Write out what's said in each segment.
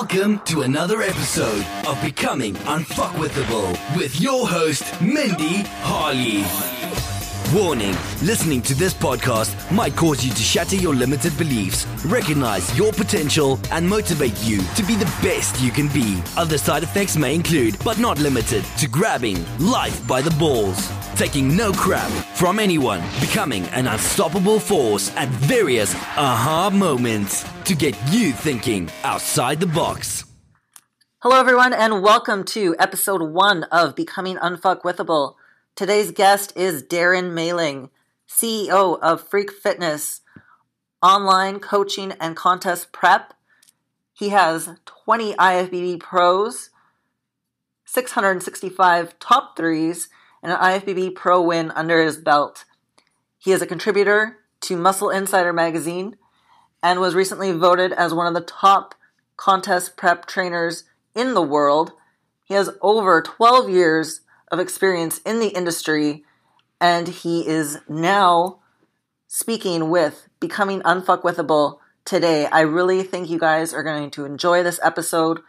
Welcome to another episode of Becoming Unfuckwithable with your host, Mindy Harley. Warning listening to this podcast might cause you to shatter your limited beliefs, recognize your potential, and motivate you to be the best you can be. Other side effects may include, but not limited to, grabbing life by the balls, taking no crap from anyone, becoming an unstoppable force at various aha moments to get you thinking outside the box. Hello, everyone, and welcome to episode one of Becoming Unfuckwithable. Today's guest is Darren Mailing, CEO of Freak Fitness, online coaching and contest prep. He has 20 IFBB pros, 665 top threes, and an IFBB pro win under his belt. He is a contributor to Muscle Insider magazine and was recently voted as one of the top contest prep trainers in the world. He has over 12 years of experience in the industry, and he is now speaking with Becoming Unfuckwithable today. I really think you guys are going to enjoy this episode.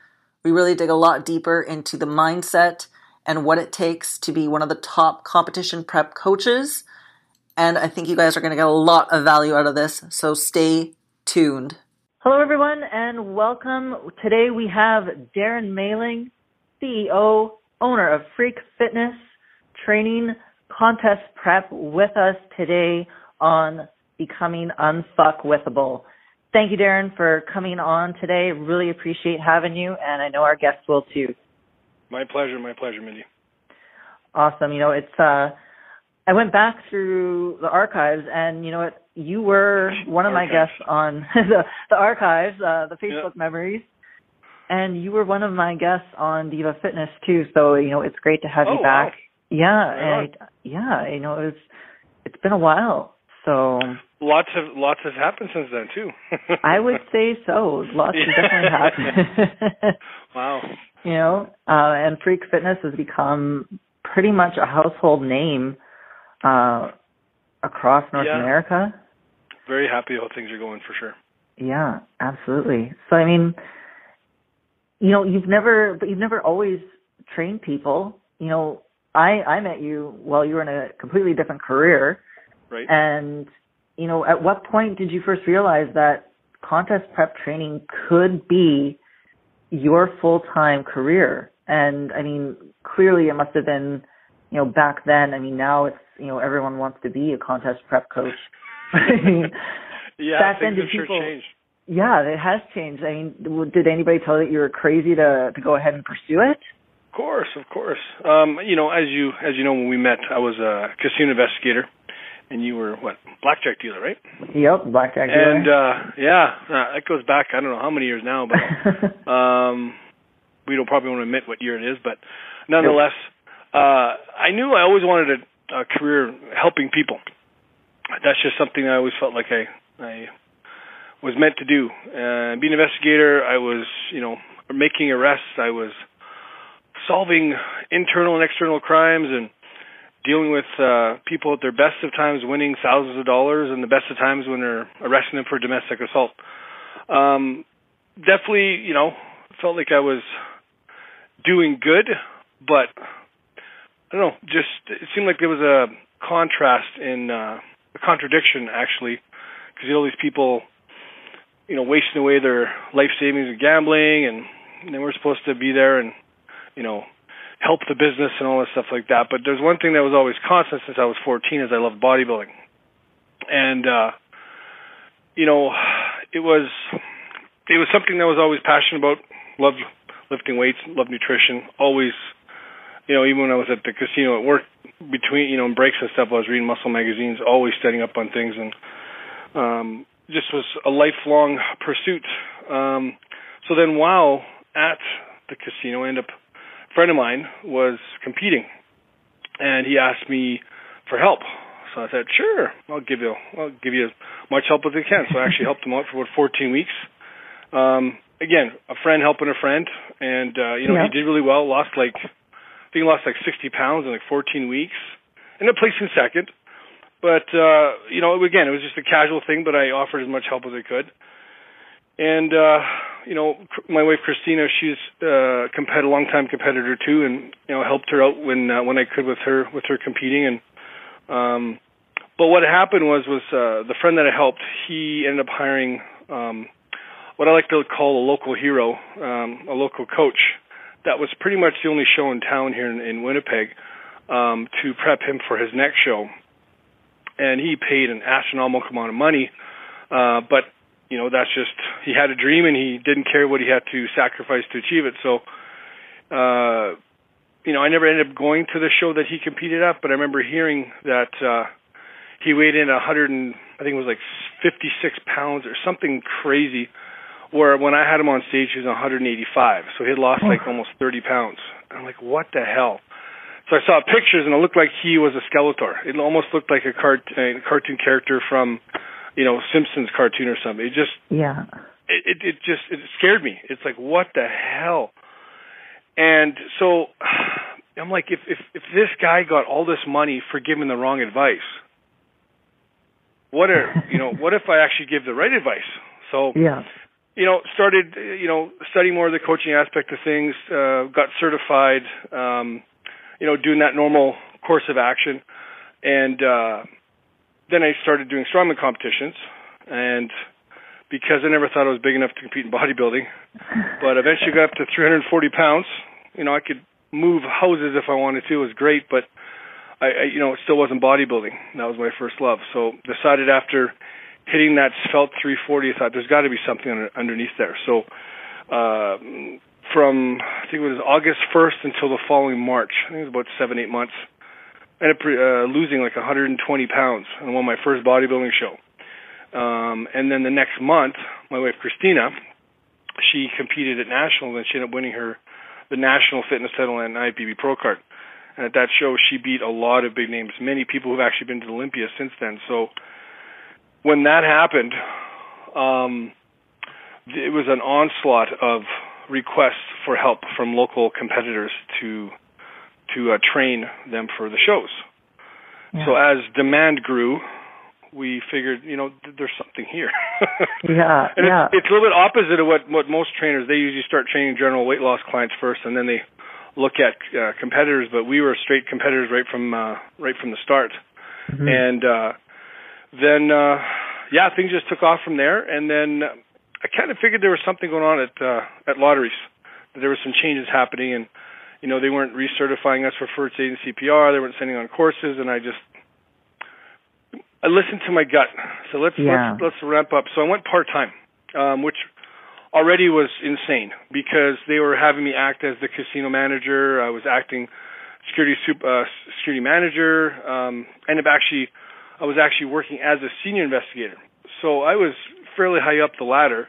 We really dig a lot deeper into the mindset and what it takes to be one of the top competition prep coaches. And I think you guys are going to get a lot of value out of this. So stay tuned. Hello, everyone, and welcome. Today we have Darren Mailing, CEO, owner of Freak Fitness Training Contest Prep, with us today on Becoming Unfuckwithable. Thank you, Darren, for coming on today. Really appreciate having you, and I know our guests will too. My pleasure, my pleasure, Mindy. Awesome. You know, it's uh I went back through the archives and you know what you were one of archives. my guests on the the archives, uh the Facebook memories. And you were one of my guests on Diva Fitness too, so you know, it's great to have oh, you back. Wow. Yeah, and I, yeah, you know, it's it's been a while. So lots of lots has happened since then too. I would say so. Lots has definitely happened. wow. You know, uh, and Freak Fitness has become pretty much a household name uh, across North yeah. America. Very happy how things are going for sure. Yeah, absolutely. So I mean, you know, you've never, but you've never always trained people. You know, I I met you while you were in a completely different career. Right. And you know, at what point did you first realize that contest prep training could be your full time career? And I mean, clearly it must have been, you know, back then. I mean, now it's, you know, everyone wants to be a contest prep coach. I mean, yeah, back things then, did people, sure changed. Yeah, it has changed. I mean, did anybody tell you that you were crazy to to go ahead and pursue it? Of course, of course. Um, you know, as you as you know, when we met, I was a casino investigator, and you were what blackjack dealer, right? Yep, blackjack dealer. And uh, yeah, uh, that goes back. I don't know how many years now, but um, we don't probably want to admit what year it is, but nonetheless, uh, I knew I always wanted a, a career helping people. That's just something I always felt like I I was meant to do. Uh, being an investigator, I was you know making arrests. I was solving internal and external crimes and dealing with uh, people at their best of times, winning thousands of dollars, and the best of times when they're arresting them for domestic assault. Um, definitely, you know, felt like I was doing good, but I don't know, just it seemed like there was a contrast in uh, contradiction actually, because you know these people, you know, wasting away their life savings in gambling, and, and they were supposed to be there and you know help the business and all this stuff like that. But there's one thing that was always constant since I was 14 is I loved bodybuilding, and uh, you know, it was it was something that I was always passionate about. Loved lifting weights, love nutrition, always, you know, even when I was at the casino at work, between, you know, in breaks and stuff, I was reading muscle magazines, always studying up on things, and um, just was a lifelong pursuit. Um, so then, while at the casino, I ended up, a friend of mine was competing, and he asked me for help. So I said, sure, I'll give you, I'll give you as much help as I can. So I actually helped him out for about 14 weeks. Um, again, a friend helping a friend, and uh, you know Yeah. he did really well. Lost like, I think he lost like 60 pounds in like 14 weeks. Ended up placing second, but uh, you know again it was just a casual thing. But I offered as much help as I could, and uh, you know, my wife Christina, she's uh, a long time competitor too, and you know, helped her out when uh, when I could with her with her competing. And um, but what happened was was uh, the friend that I helped, he ended up hiring um, what I like to call a local hero, um, a local coach. That was pretty much the only show in town here in, in Winnipeg um, to prep him for his next show, and he paid an astronomical amount of money. Uh, but you know that's just he had a dream and he didn't care what he had to sacrifice to achieve it. So, uh, you know, I never ended up going to the show that he competed at, but I remember hearing that uh, he weighed in a hundred and I think it was like 56 pounds or something crazy. Where when I had him on stage, he was 185, so he had lost like oh. almost 30 pounds. I'm like, what the hell? So I saw pictures, and it looked like he was a Skeletor. It almost looked like a cart- a cartoon character from you know Simpsons cartoon or something. It just yeah. It, it it just it scared me. It's like what the hell? And so I'm like, if if if this guy got all this money for giving the wrong advice, what are you know? what if I actually give the right advice? So yeah. You know, started you know studying more of the coaching aspect of things. Uh, got certified. Um, you know, doing that normal course of action, and uh, then I started doing strongman competitions, and because I never thought I was big enough to compete in bodybuilding, but eventually got up to 340 pounds. You know, I could move houses if I wanted to. It was great, but I, I you know, it still wasn't bodybuilding. That was my first love. So decided after hitting that felt 340, I thought there's got to be something under, underneath there. So uh, from I think it was August 1st until the following March, I think it was about seven eight months ended up uh, losing like 120 pounds and won my first bodybuilding show. Um, and then the next month, my wife Christina, she competed at nationals and she ended up winning her the national fitness title and IFBB Pro card. And at that show, she beat a lot of big names, many people who've actually been to Olympia since then. So when that happened, um, it was an onslaught of requests for help from local competitors to to uh, train them for the shows. Yeah. So as demand grew, we figured, you know, th- there's something here. yeah, and yeah. It's, it's a little bit opposite of what what most trainers they usually start training general weight loss clients first, and then they look at uh, competitors. But we were straight competitors right from uh, right from the start, mm-hmm. and uh, then uh, yeah, things just took off from there. And then I kind of figured there was something going on at uh, at lotteries. That there were some changes happening, and you know, they weren't recertifying us for first aid and CPR. They weren't sending on courses, and I just I listened to my gut. So let's yeah. let's let's ramp up. So I went part time, um, which already was insane because they were having me act as the casino manager. I was acting security uh, security manager. Um, ended up actually I was actually working as a senior investigator. So I was fairly high up the ladder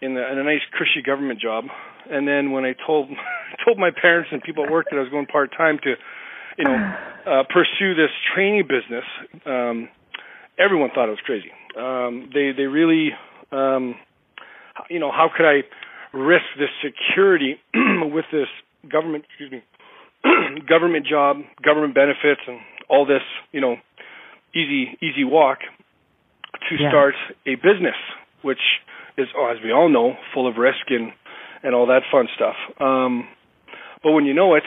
in, the, in a nice cushy government job and then when I told told my parents and people at work that I was going part time to, you know, uh, pursue this training business, um, everyone thought I was crazy. Um, they they really, um, you know, how could I risk this security with this government, excuse me, government job, government benefits, and all this, you know, easy easy walk to yeah. start a business, which is, oh, as we all know, full of risk and and all that fun stuff. Um, but when you know it,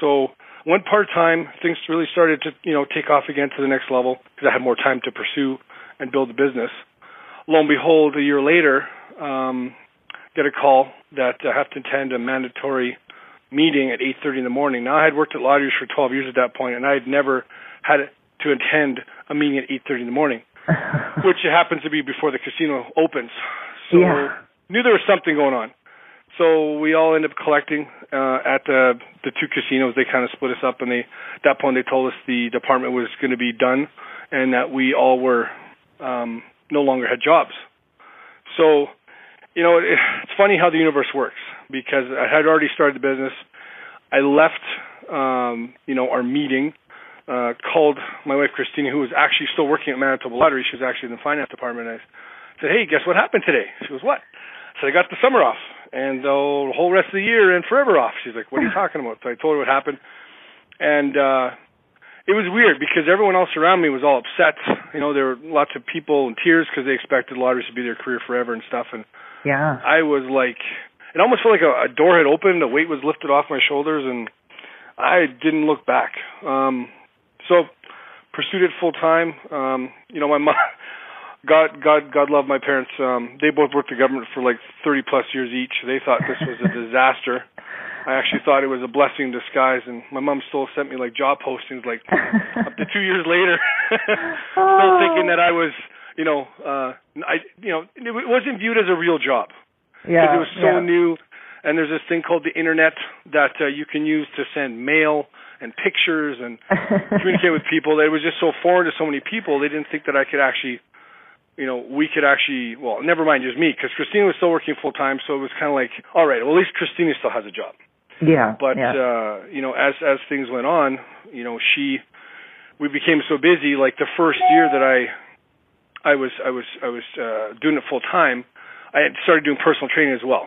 so went part time, things really started to you know take off again to the next level because I had more time to pursue and build the business. Lo and behold, a year later, um, get a call that I have to attend a mandatory meeting at 8:30 in the morning. Now I had worked at lotteries for 12 years at that point, and I had never had to attend a meeting at 8:30 in the morning, which happens to be before the casino opens. So yeah. knew there was something going on. So we all ended up collecting uh, at the the two casinos. They kind of split us up, and they at that point they told us the department was going to be done, and that we all were um, no longer had jobs. So, you know, it, it's funny how the universe works because I had already started the business. I left, um, you know, our meeting, uh, called my wife Christina, who was actually still working at Manitoba Lottery. She was actually in the finance department. I said, "Hey, guess what happened today?" She goes, "What?" So I got the summer off and the whole rest of the year and forever off. She's like, "What are you talking about?" So I told her what happened, and uh, it was weird because everyone else around me was all upset. You know, there were lots of people in tears because they expected lotteries to be their career forever and stuff. And Yeah. I was like, it almost felt like a, a door had opened, a weight was lifted off my shoulders, and I didn't look back. Um, so pursued it full time. Um, you know, my mom, God, God, God love my parents. Um, they both worked the government for like 30 plus years each. They thought this was a disaster. I actually thought it was a blessing in disguise, and my mom still sent me like job postings like up to two years later, still thinking that I was, you know, uh, I, you know, it wasn't viewed as a real job Yeah. because it was so yeah. new. And there's this thing called the internet that uh, you can use to send mail and pictures and communicate with people. It was just so foreign to so many people. They didn't think that I could actually, you know, we could actually. Well, never mind just me, because Christina was still working full time. So it was kind of like, all right, well at least Christina still has a job. yeah. But yeah. uh, you know, as as things went on, you know, she, we became so busy. Like the first year that I, I was I was I was uh, doing it full time. I had started doing personal training as well.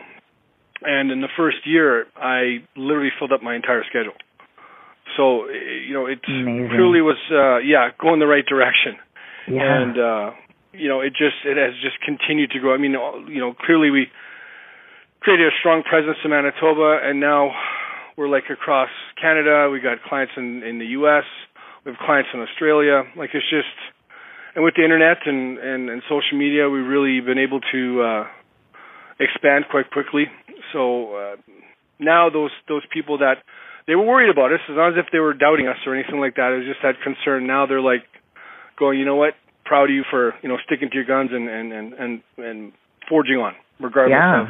And in the first year, I literally filled up my entire schedule. So you know, it Amazing. clearly was uh, yeah going the right direction. yeah. And uh, you know, it just it has just continued to grow. I mean, you know, clearly we created a strong presence in Manitoba, and now we're like across Canada. We got clients in in the U.S. We have clients in Australia. Like it's just, and with the internet and and, and social media, we've really been able to uh, expand quite quickly. So uh, now those those people that they were worried about us, as not as if they were doubting us or anything like that. It was just that concern. Now they're like going, you know what? Proud of you for you know sticking to your guns and and and and, and forging on, regardless Yeah. of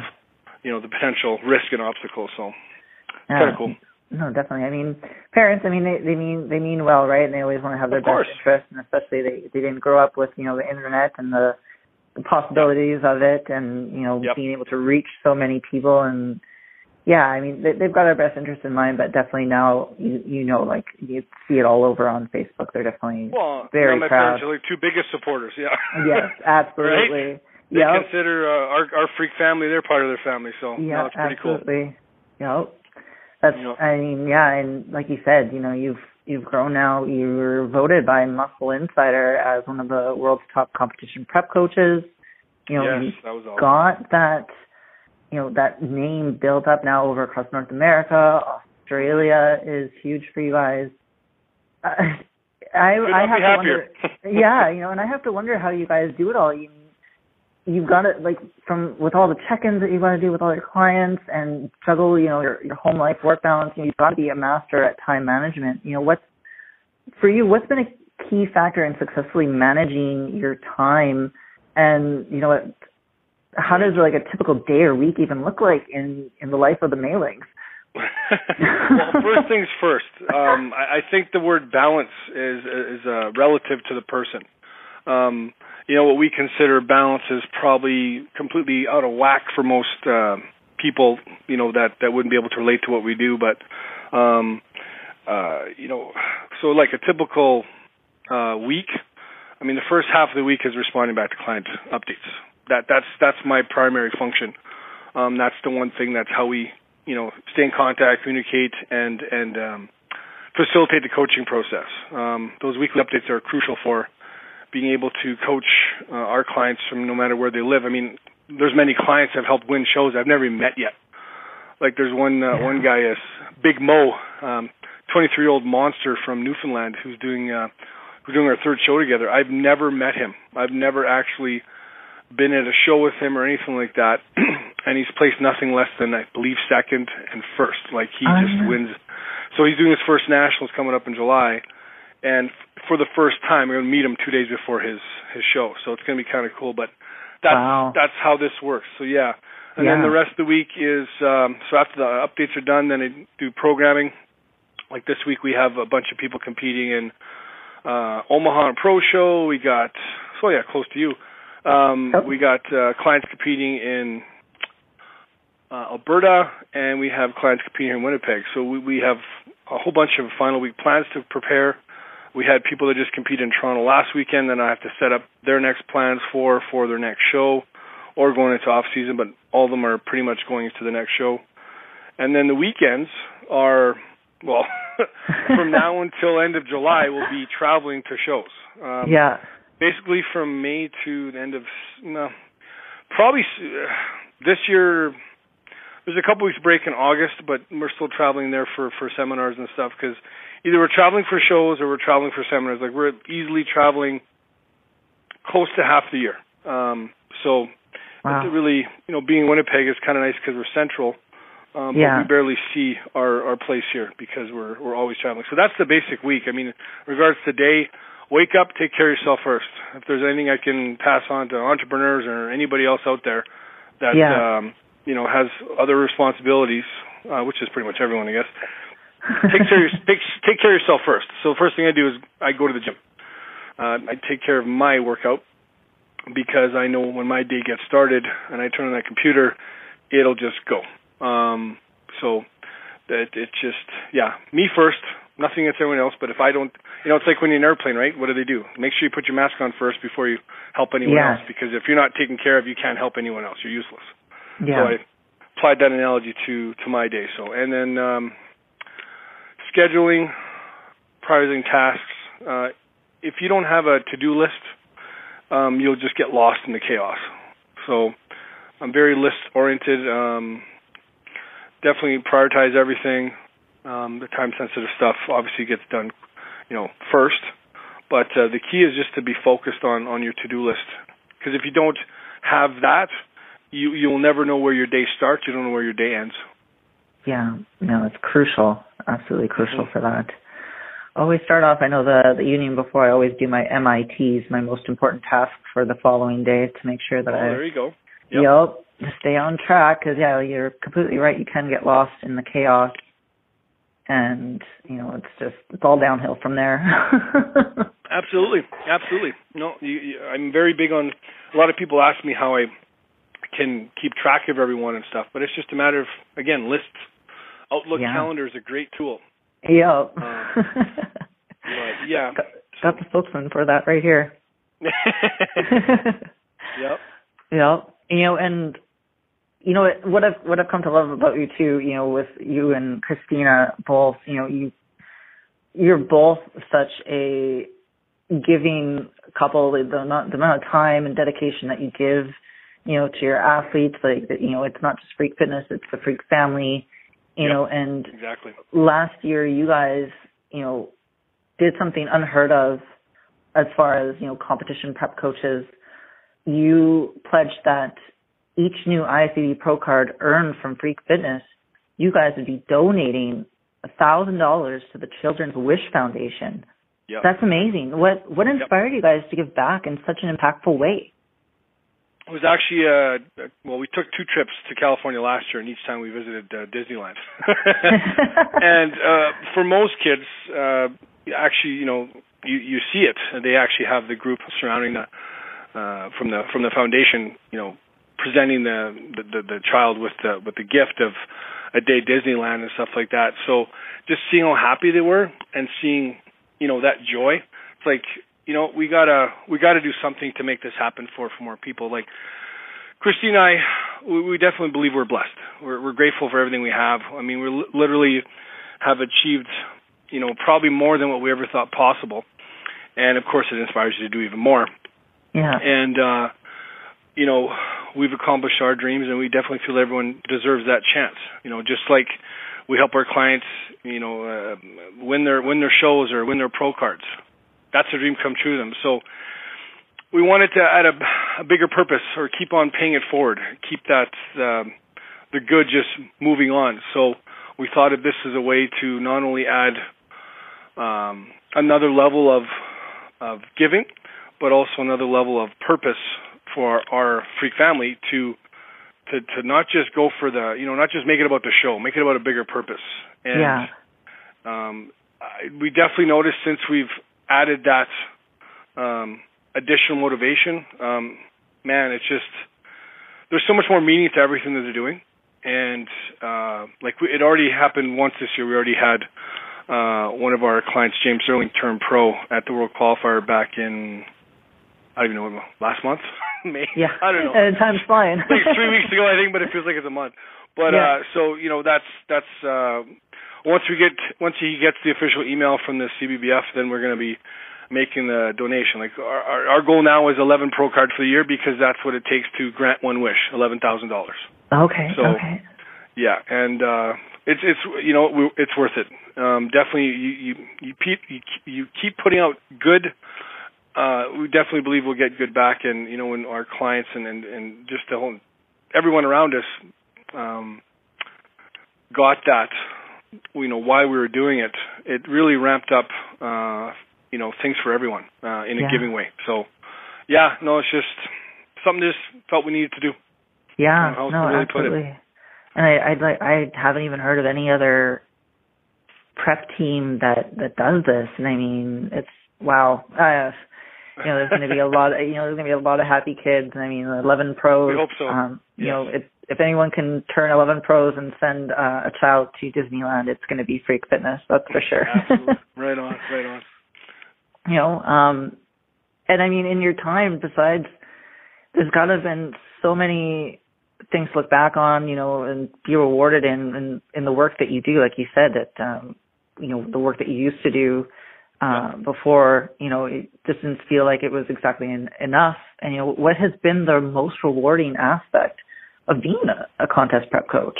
you know the potential risk and obstacles. So yeah. kind of cool. No, definitely. I mean, parents. I mean, they they mean they mean well, right? And they always want to have their Of course. best interest, and especially they they didn't grow up with you know the internet and the, the possibilities of it, and you know Yep. being able to reach so many people. And yeah, I mean, they, they've got our best interest in mind, but definitely now you you know like you see it all over on Facebook. They're definitely Well, very now my proud. parents are like two biggest supporters. Yeah. yes, absolutely. They Yep. consider uh, our our freak family their part of their family. So Yeah, no, it's pretty cool. absolutely. Yep. That's Yep. I mean, yeah, and like you said, you know, you've you've grown now. You were voted by Muscle Insider as one of the world's top competition prep coaches. You know, yes, that was awesome. got that you know, that name built up now over across North America. Australia is huge for you guys. Uh, I I have to wonder yeah, you know, and I have to wonder how you guys do it all. You you've got it like from with all the check-ins that you got to do with all your clients and juggle, you know, your your home life work balance. You know, you've got to be a master at time management. You know, what's for you? What's been a key factor in successfully managing your time? And you know, what, how does like a typical day or week even look like in in the life of the mailings? well, first things first. Um, I, I think the word balance is is uh, relative to the person. Um, you know, what we consider balance is probably completely out of whack for most uh, people. You know that that wouldn't be able to relate to what we do, but um, uh, you know, so like a typical uh, week. I mean, the first half of the week is responding back to client updates. That that's that's my primary function. Um, that's the one thing. That's how we, you know, stay in contact, communicate, and and um, facilitate the coaching process. Um, those weekly updates are crucial for being able to coach uh, our clients from no matter where they live. I mean, there's many clients I've helped win shows I've never even met yet. Like there's one uh, one guy is Big Mo, um, 23 year old monster from Newfoundland who's doing uh, who's doing our third show together. I've never met him. I've never actually been at a show with him or anything like that. and he's placed nothing less than I believe second and first. Like he just wins. So he's doing his first nationals coming up in July, and f- for the first time, we're gonna meet him two days before his his show. So it's gonna be kind of cool. But that's Wow. that's how this works. So yeah. And then the rest of the week is um, so after the updates are done, then I do programming. Like this week, we have a bunch of people competing in uh, Omaha Pro Show. We got so yeah, close to you. Um, We got uh, clients competing in uh, Alberta, and we have clients competing here in Winnipeg. So we, we have a whole bunch of final week plans to prepare. We had people that just competed in Toronto last weekend, and I have to set up their next plans for for their next show, or going into off season. But all of them are pretty much going into the next show. And then the weekends are well, from now until end of July, we'll be traveling to shows. Um, yeah. Basically from May to the end of no, probably s- this year there's a couple weeks break in August, but we're still traveling there for for seminars and stuff because either we're traveling for shows or we're traveling for seminars. Like we're easily traveling close to half the year. Um, so wow. it's really, you know, being in Winnipeg is kind of nice because we're central. Um, yeah. but we barely see our our place here because we're we're always traveling. So that's the basic week. I mean, in regards to day, wake up, take care of yourself first. If there's anything I can pass on to entrepreneurs or anybody else out there that yeah. um, you know has other responsibilities, uh, which is pretty much everyone, I guess. take care of your, take, take care of yourself first. So the first thing I do is I go to the gym. Uh, I take care of my workout because I know when my day gets started and I turn on that computer, it'll just go. Um, so that it just yeah, me first. Nothing against anyone else, but if I don't, you know, it's like when you're in an airplane, right? What do they do? Make sure you put your mask on first before you help anyone else, because if you're not taken care of, you can't help anyone else. You're useless. Yeah. So I applied that analogy to to my day. So and then um, scheduling, prioritizing tasks. Uh, if you don't have a to-do list, um, you'll just get lost in the chaos. So I'm very list oriented. Um, definitely prioritize everything. Um, the time sensitive stuff obviously gets done, you know, first. But uh, the key is just to be focused on on your to do list. Because if you don't have that, you you'll never know where your day starts. You don't know where your day ends. Yeah, no, it's crucial. Absolutely crucial mm-hmm. for that. Always start off. I know the the union before. I always do my MITs, my most important task for the following day, to make sure that oh, I. There you go. Yep. yep to stay on track because yeah, you're completely right. You can get lost in the chaos, and you know it's just it's all downhill from there. absolutely, absolutely. No, you, you, I'm very big on. A lot of people ask me how I can keep track of everyone and stuff, but it's just a matter of again lists. Outlook yeah. calendar is a great tool. yeah Uh, yeah. Got, got the spokesman for that right here. yep. Yep. You know, and you know what I've what I've come to love about you too. You know, with you and Christina both. You know, you you're both such a giving couple. The, the amount of time and dedication that you give, you know, to your athletes. Like you know, it's not just Freak Fitness; it's the Freak family. You yep, know, and exactly last year you guys, you know, did something unheard of as far as you know competition prep coaches. You pledged that each new IFBB Pro card earned from Freak Fitness, you guys would be donating a thousand dollars to the Children's Wish Foundation. Yep. That's amazing. What what inspired yep. you guys to give back in such an impactful way? It was actually uh well we took two trips to California last year and each time we visited uh, Disneyland. and uh for most kids uh actually you know you you see it they actually have the group surrounding the uh from the from the foundation you know presenting the, the the child with the with the gift of a day Disneyland and stuff like that. So just seeing how happy they were and seeing you know that joy, it's like you know we gotta we gotta do something to make this happen for for more people. Like Christine and I, we, we definitely believe we're blessed. We're, we're grateful for everything we have. I mean, we li- literally have achieved you know probably more than what we ever thought possible, and of course it inspires you to do even more. Yeah. And uh, you know, we've accomplished our dreams, and we definitely feel everyone deserves that chance. You know, just like we help our clients, you know, uh, win their win their shows or win their pro cards. That's a dream come true to them. So we wanted to add a, a bigger purpose or keep on paying it forward, keep that um, the good just moving on. So we thought of this as a way to not only add um, another level of of giving, but also another level of purpose for our freak family to to to not just go for the you know not just make it about the show, make it about a bigger purpose. And yeah. um, I, we definitely noticed since we've added that um, additional motivation, um, man, it's just there's so much more meaning to everything that they're doing. And uh, like we, it already happened once this year. We already had uh, one of our clients, James Sterling, turn pro at the World Qualifier back in I don't even know last month. Yeah. I don't know. And time's flying. like three weeks ago, I think, but it feels like it's a month. But yeah. uh so you know that's that's uh once we get once he gets the official email from the CBBF, then we're going to be making the donation. Like our, our our goal now is 11 pro cards for the year because that's what it takes to grant one wish, eleven thousand dollars. Okay. So, okay. Yeah, and uh, it's it's you know it's worth it. Um, definitely, you you you keep you, you keep putting out good. Uh, we definitely believe we'll get good back, and you know when our clients and and, and just the whole everyone around us um, got that you know why we were doing it, it really ramped up uh, you know things for everyone uh, in a Yeah. giving way. So yeah, no, it's just something just felt we needed to do. Yeah, no, really absolutely. And I, I'd like, I haven't even heard of any other prep team that that does this. And I mean, it's wow. Uh, you know, there's going to be a lot. Of, you know, there's going to be a lot of happy kids. I mean, 11 pros. We hope so. Um, you Yes. know, if if anyone can turn 11 pros and send uh, a child to Disneyland, it's going to be Freak Fitness. That's for sure. Absolutely. right on, right on. you know um and i mean in your time besides there's got to have been so many things to look back on you know and be rewarded in in, in the work that you do like you said that um you know the work that you used to do uh before you know it just didn't feel like it was exactly en- enough and you know what has been the most rewarding aspect of being a, a contest prep coach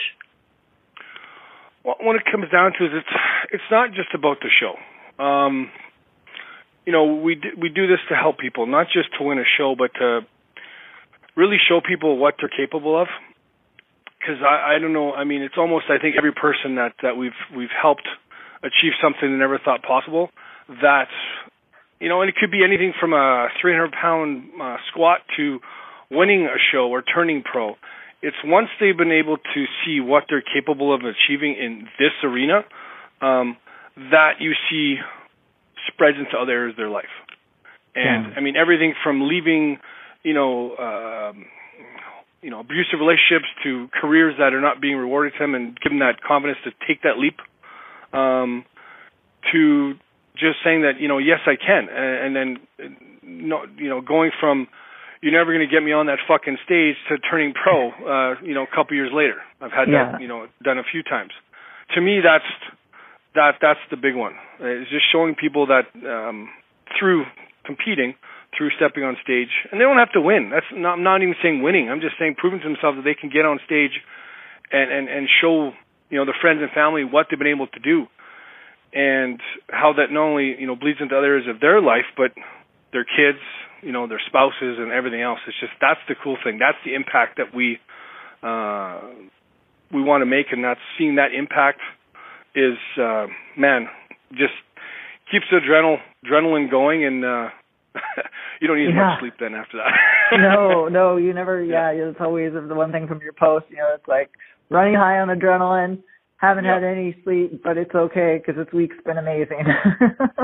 Well, when it comes down to it, it's it's not just about the show. Um, you know, we do, we do this to help people, not just to win a show, but to really show people what they're capable of. Because I, I don't know, I mean, it's almost I think every person that that we've we've helped achieve something they never thought possible. That you know, and it could be anything from a 300 pound uh, squat to winning a show or turning pro. It's once they've been able to see what they're capable of achieving in this arena um, that you see spreads into other areas of their life. And Yeah. I mean everything from leaving, you know, um, you know, abusive relationships to careers that are not being rewarded to them, and give them that confidence to take that leap. Um, to just saying that you know, yes, I can, and, and then you know, going from you're never going to get me on that fucking stage to turning pro. Uh, you know, a couple years later, I've had Yeah. that you know done a few times. To me, that's that that's the big one. It's just showing people that um, through competing, through stepping on stage, and they don't have to win. That's not, I'm not even saying winning. I'm just saying proving to themselves that they can get on stage and and and show you know their friends and family what they've been able to do, and how that not only you know bleeds into other areas of their life, but their kids, you know, their spouses and everything else. It's just that's the cool thing. That's the impact that we uh, we want to make, and that's seeing that impact is uh, man just keeps the adrenal adrenaline going, and uh, you don't need Yeah. much sleep then after that. no, no, you never. Yeah, it's always the one thing from your post. You know, it's like running high on adrenaline. Haven't Yeah. had any sleep, but it's okay because this week's been amazing.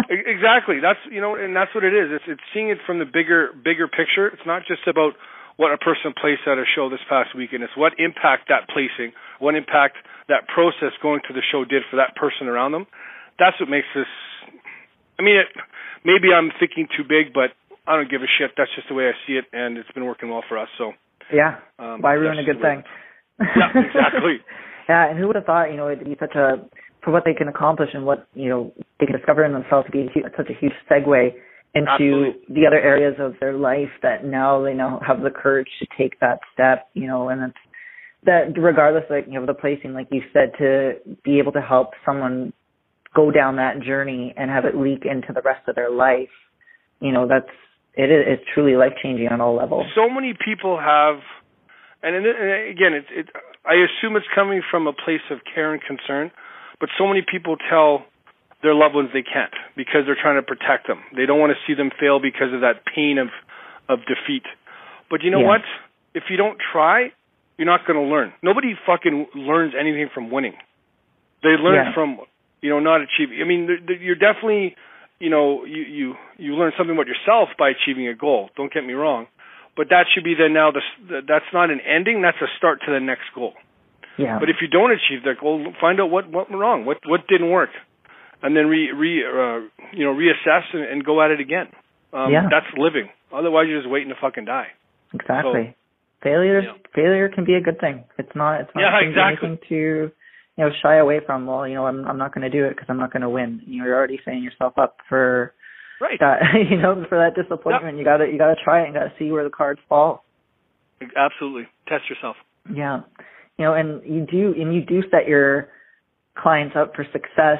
Exactly. That's you know, and that's what it is. It's it's seeing it from the bigger bigger picture. It's not just about what a person placed at a show this past weekend. It's what impact that placing, what impact that process going to the show did for that person around them. That's what makes this. I mean, it, maybe I'm thinking too big, but I don't give a shit. That's just the way I see it, and it's been working well for us. So yeah, um, why ruin a good thing? Yeah, exactly. yeah, and who would have thought? You know, it'd be such a for what they can accomplish and what you know they can discover in themselves to be such a huge segue into Absolutely. the other areas of their life that now they now have the courage to take that step. You know, and it's that regardless, like you know, the placing, like you said, to be able to help someone go down that journey and have it leak into the rest of their life. You know, that's it is it's truly life changing on all levels. so many people have, and, and again, it, it, I assume it's coming from a place of care and concern, but so many people tell their loved ones they can't because they're trying to protect them. They don't want to see them fail because of that pain of of defeat. But you know Yeah. what? If you don't try, you're not going to learn. Nobody fucking learns anything from winning. They learn Yeah. from you know not achieving. I mean, you're definitely you know you you you learn something about yourself by achieving a goal. Don't get me wrong, but that should be then now the, s- that's not an ending. That's a start to the next goal. Yeah. But if you don't achieve that goal, find out what went wrong, what what didn't work, and then re re uh, you know reassess and, and go at it again. Um, Yeah. That's living. Otherwise, you're just waiting to fucking die. Exactly. failure yeah. failure can be a good thing. It's not it's not Yeah, something- exactly. anything to you know shy away from. Well, you know, I'm I'm not going to do it because I'm not going to win. You're already setting yourself up for Right. That, you know, for that disappointment, yep. you gotta you gotta try it and gotta see where the cards fall. Absolutely, test yourself. Yeah, you know, and you do and you do set your clients up for success,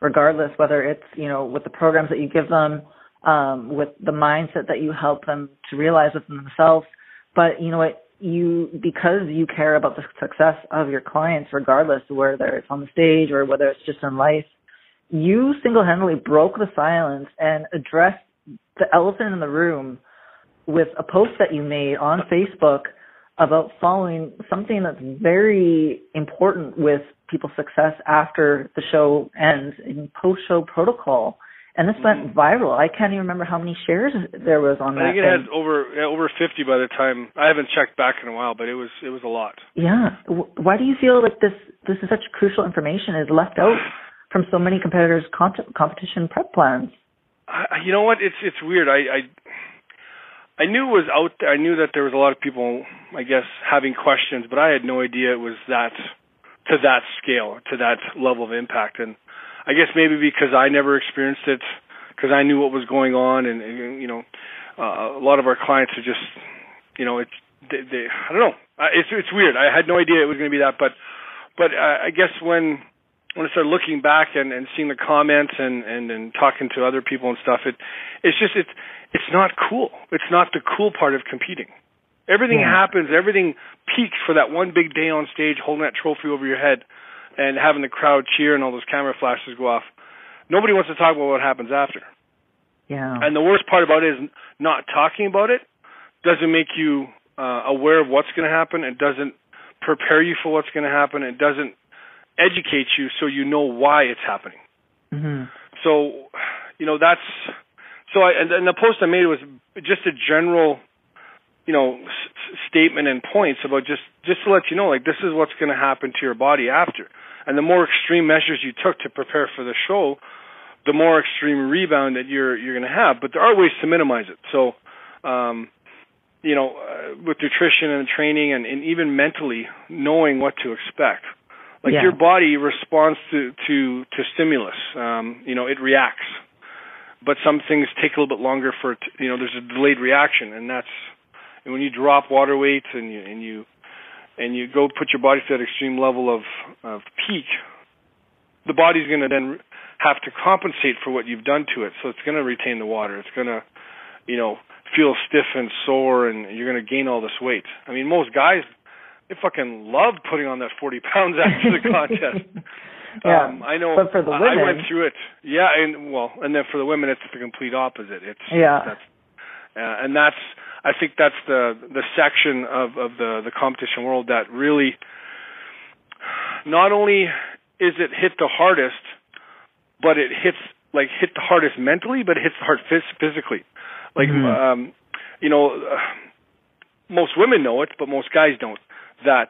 regardless whether it's you know with the programs that you give them, um, with the mindset that you help them to realize within themselves. But you know what, you because you care about the success of your clients, regardless whether it's on the stage or whether it's just in life, you single-handedly broke the silence and addressed the elephant in the room with a post that you made on Facebook about following something that's very important with people's success after the show ends in post-show protocol. And this went mm-hmm. viral. I can't even remember how many shares there was on that. I think it had over yeah, over 50 by the time I haven't checked back in a while, but it was it was a lot. Yeah. Why do you feel like this this is such crucial information is left out from so many competitors' comp- competition prep plans? I, you know what? It's it's weird. I, I I knew it was out there. I knew that there was a lot of people, I guess, having questions, but I had no idea it was that to that scale, to that level of impact. And I guess maybe because I never experienced it, because I knew what was going on, and, and you know, uh, a lot of our clients are just, you know, it's they, they I don't know. Uh, it's it's weird. I had no idea it was going to be that, but but uh, I guess when when I started looking back and, and seeing the comments and, and and talking to other people and stuff, it it's just it's it's not cool. It's not the cool part of competing. Everything yeah. happens. Everything peaks for that one big day on stage, holding that trophy over your head and having the crowd cheer and all those camera flashes go off. Nobody wants to talk about what happens after. Yeah. And the worst part about it is not talking about it doesn't make you uh, aware of what's going to happen. It doesn't prepare you for what's going to happen. It doesn't educate you so you know why it's happening. Mm-hmm. So, you know, that's so. I and, and the post I made was just a general you know s- statement and points about just just to let you know like this is what's going to happen to your body after and the more extreme measures you took to prepare for the show the more extreme rebound that you're you're going to have but there are ways to minimize it so um you know uh, with nutrition and training and, and even mentally knowing what to expect like yeah. your body responds to to to stimulus um you know it reacts but some things take a little bit longer for it to, you know there's a delayed reaction and that's and when you drop water weight and you and you and you go put your body to that extreme level of of peak, the body's going to then have to compensate for what you've done to it. So it's going to retain the water. It's going to, you know, feel stiff and sore, and you're going to gain all this weight. I mean, most guys they fucking love putting on that 40 pounds after the contest. yeah, um, I know. But for the women, I went through it. Yeah, and well, and then for the women, it's the complete opposite. It's yeah, that's, uh, and that's I think that's the the section of of the the competition world that really not only is it hit the hardest, but it hits like hit the hardest mentally, but it hits the hard physically. Like mm-hmm. um, you know, uh, most women know it, but most guys don't. That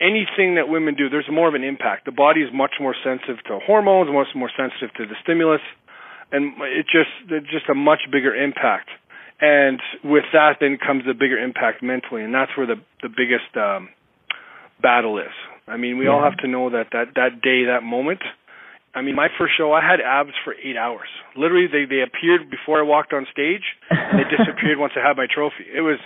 anything that women do, there's more of an impact. The body is much more sensitive to hormones, much more sensitive to the stimulus, and it just it's just a much bigger impact and with that then comes the bigger impact mentally and that's where the the biggest um battle is i mean we yeah. all have to know that that that day that moment i mean my first show i had abs for eight hours literally they they appeared before i walked on stage and they disappeared once i had my trophy it was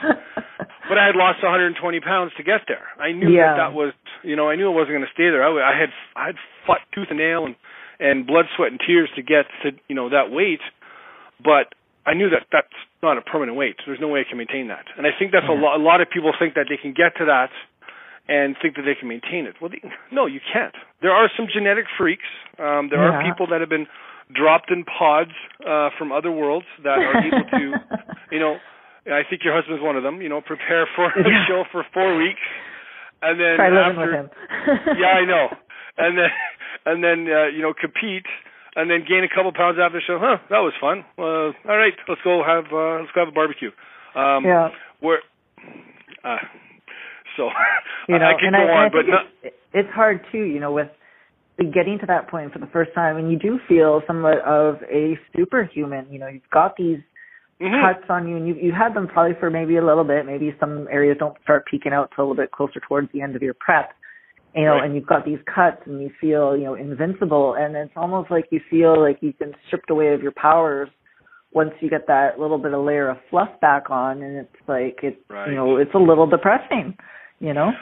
but i had lost 120 pounds to get there i knew yeah. that that was you know i knew it wasn't going to stay there i, I had i had fought tooth and nail and and blood sweat and tears to get to you know that weight but I knew that that's not a permanent weight. There's no way I can maintain that. And I think that's yeah. a, lo- a lot of people think that they can get to that and think that they can maintain it. Well, they, no, you can't. There are some genetic freaks. Um, there yeah. are people that have been dropped in pods uh, from other worlds that are able to, you know, I think your husband's one of them. You know, prepare for a yeah. show for four weeks, and then Try after, with him. yeah, I know, and then and then uh, you know compete and then gain a couple pounds after the show. Huh, that was fun. Uh, all right, let's go have uh, let's go have a barbecue. Um, yeah. Where, uh, so you know, I could and go I, on, I but not, it's, it's hard too. You know, with getting to that point for the first time, and you do feel somewhat of a superhuman. You know, you've got these mm-hmm. cuts on you, and you you had them probably for maybe a little bit. Maybe some areas don't start peeking out till a little bit closer towards the end of your prep you know, right. and you've got these cuts and you feel, you know, invincible and it's almost like you feel like you've been stripped away of your powers once you get that little bit of layer of fluff back on, and it's like it, Right. you know, it's a little depressing, you know.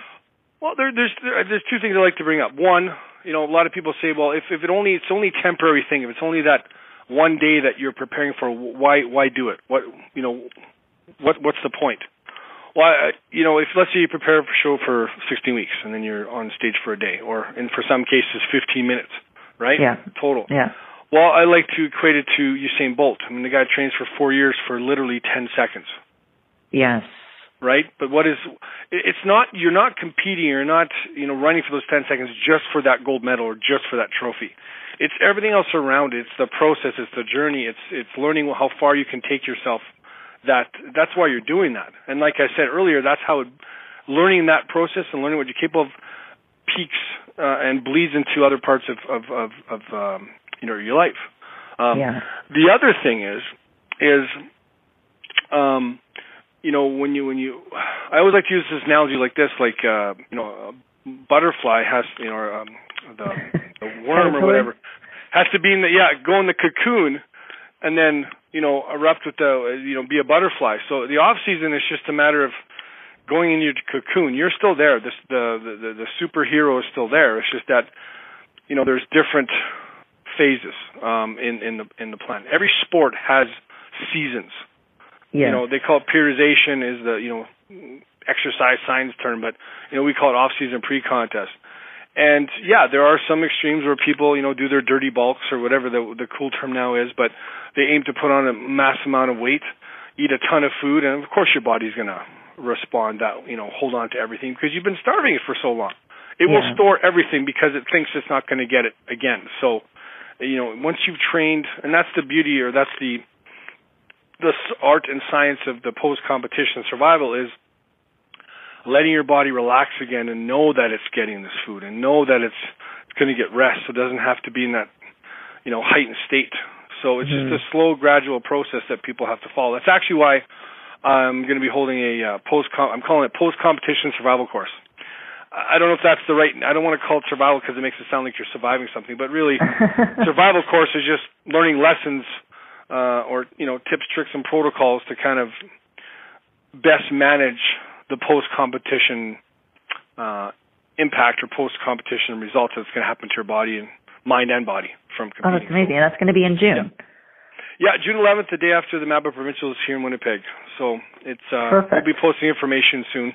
Well, there, there's there, there's two things I like to bring up. One, you know, a lot of people say, well, if if it only it's only a temporary thing, if it's only that one day that you're preparing for, why why do it? What you know, what what's the point? Well, I, you know, if let's say you prepare for a show for 16 weeks and then you're on stage for a day, or in for some cases 15 minutes, right? Yeah. Total. Yeah. Well, I like to equate it to Usain Bolt. I mean, the guy trains for four years for literally 10 seconds Yes. Right? But what is it's not you're not competing, you're not you know running for those 10 seconds just for that gold medal or just for that trophy. It's everything else around it. It's the process, it's the journey, it's it's learning how far you can take yourself. That that's why you're doing that. And like I said earlier, that's how it, learning that process and learning what you're capable of peaks uh, and bleeds into other parts of of of, of um, you know your life. Um, Yeah. The other thing is is um, you know when you when you I always like to use this analogy like this like uh you know a butterfly has you know or, um the the worm or whatever has to be in the yeah go in the cocoon and then you know erupt with the you know be a butterfly. So the off season is just a matter of going in your cocoon. You're still there. This the the the, the superhero is still there. It's just that you know there's different phases um in in the in the plan every sport has seasons Yeah. you know they call it periodization is the you know exercise science term but you know we call it off season pre contest and yeah there are some extremes where people you know do their dirty bulks or whatever the the cool term now is but they aim to put on a mass amount of weight eat a ton of food and of course your body's going to respond that you know hold on to everything because you've been starving it for so long. It will store everything because it thinks it's not going to get it again. So you know once you've trained and that's the beauty or that's the the art and science of the post competition survival is letting your body relax again and know that it's getting this food and know that it's it's going to get rest. So it doesn't have to be in that you know heightened state. So it's Mhm. just a slow gradual process that people have to follow. That's actually why I'm going to be holding a uh, post I'm calling it post competition survival course. I I don't know if that's the right I don't want to call it survival because it makes it sound like you're surviving something but really survival course is just learning lessons uh, or you know tips, tricks, and protocols to kind of best manage the post competition uh, impact or post competition results that's going to happen to your body and mind and body from competition. oh, that's amazing. That's going to be in June. Yeah, June 11th, the day after the MABBA Provincials here in Winnipeg. So it's uh, Perfect. we'll be posting information soon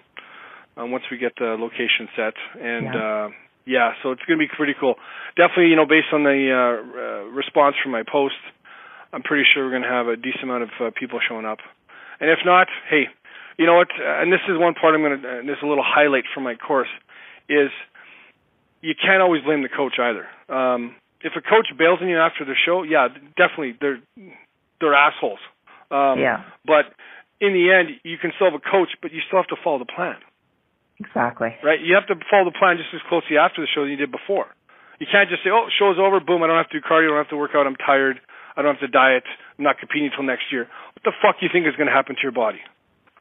uh, once we get the location set, and Yeah. uh, yeah, so it's going to be pretty cool. Definitely, you know, based on the uh, uh, response from my post, I'm pretty sure we're going to have a decent amount of uh, people showing up. And if not, hey, you know what? And this is one part I'm going to. Uh, this is a little highlight from my course is you can't always blame the coach either. Um, if a coach bails on you after the show, yeah, definitely they're they're assholes. Um, Yeah. But in the end, you can still have a coach, but you still have to follow the plan, Exactly. right? You have to follow the plan just as closely after the show as you did before. You can't just say, "Oh, show's over, boom, I don't have to do cardio, I don't have to work out, I'm tired, I don't have to diet, I'm not competing until next year." What the fuck do you think is going to happen to your body?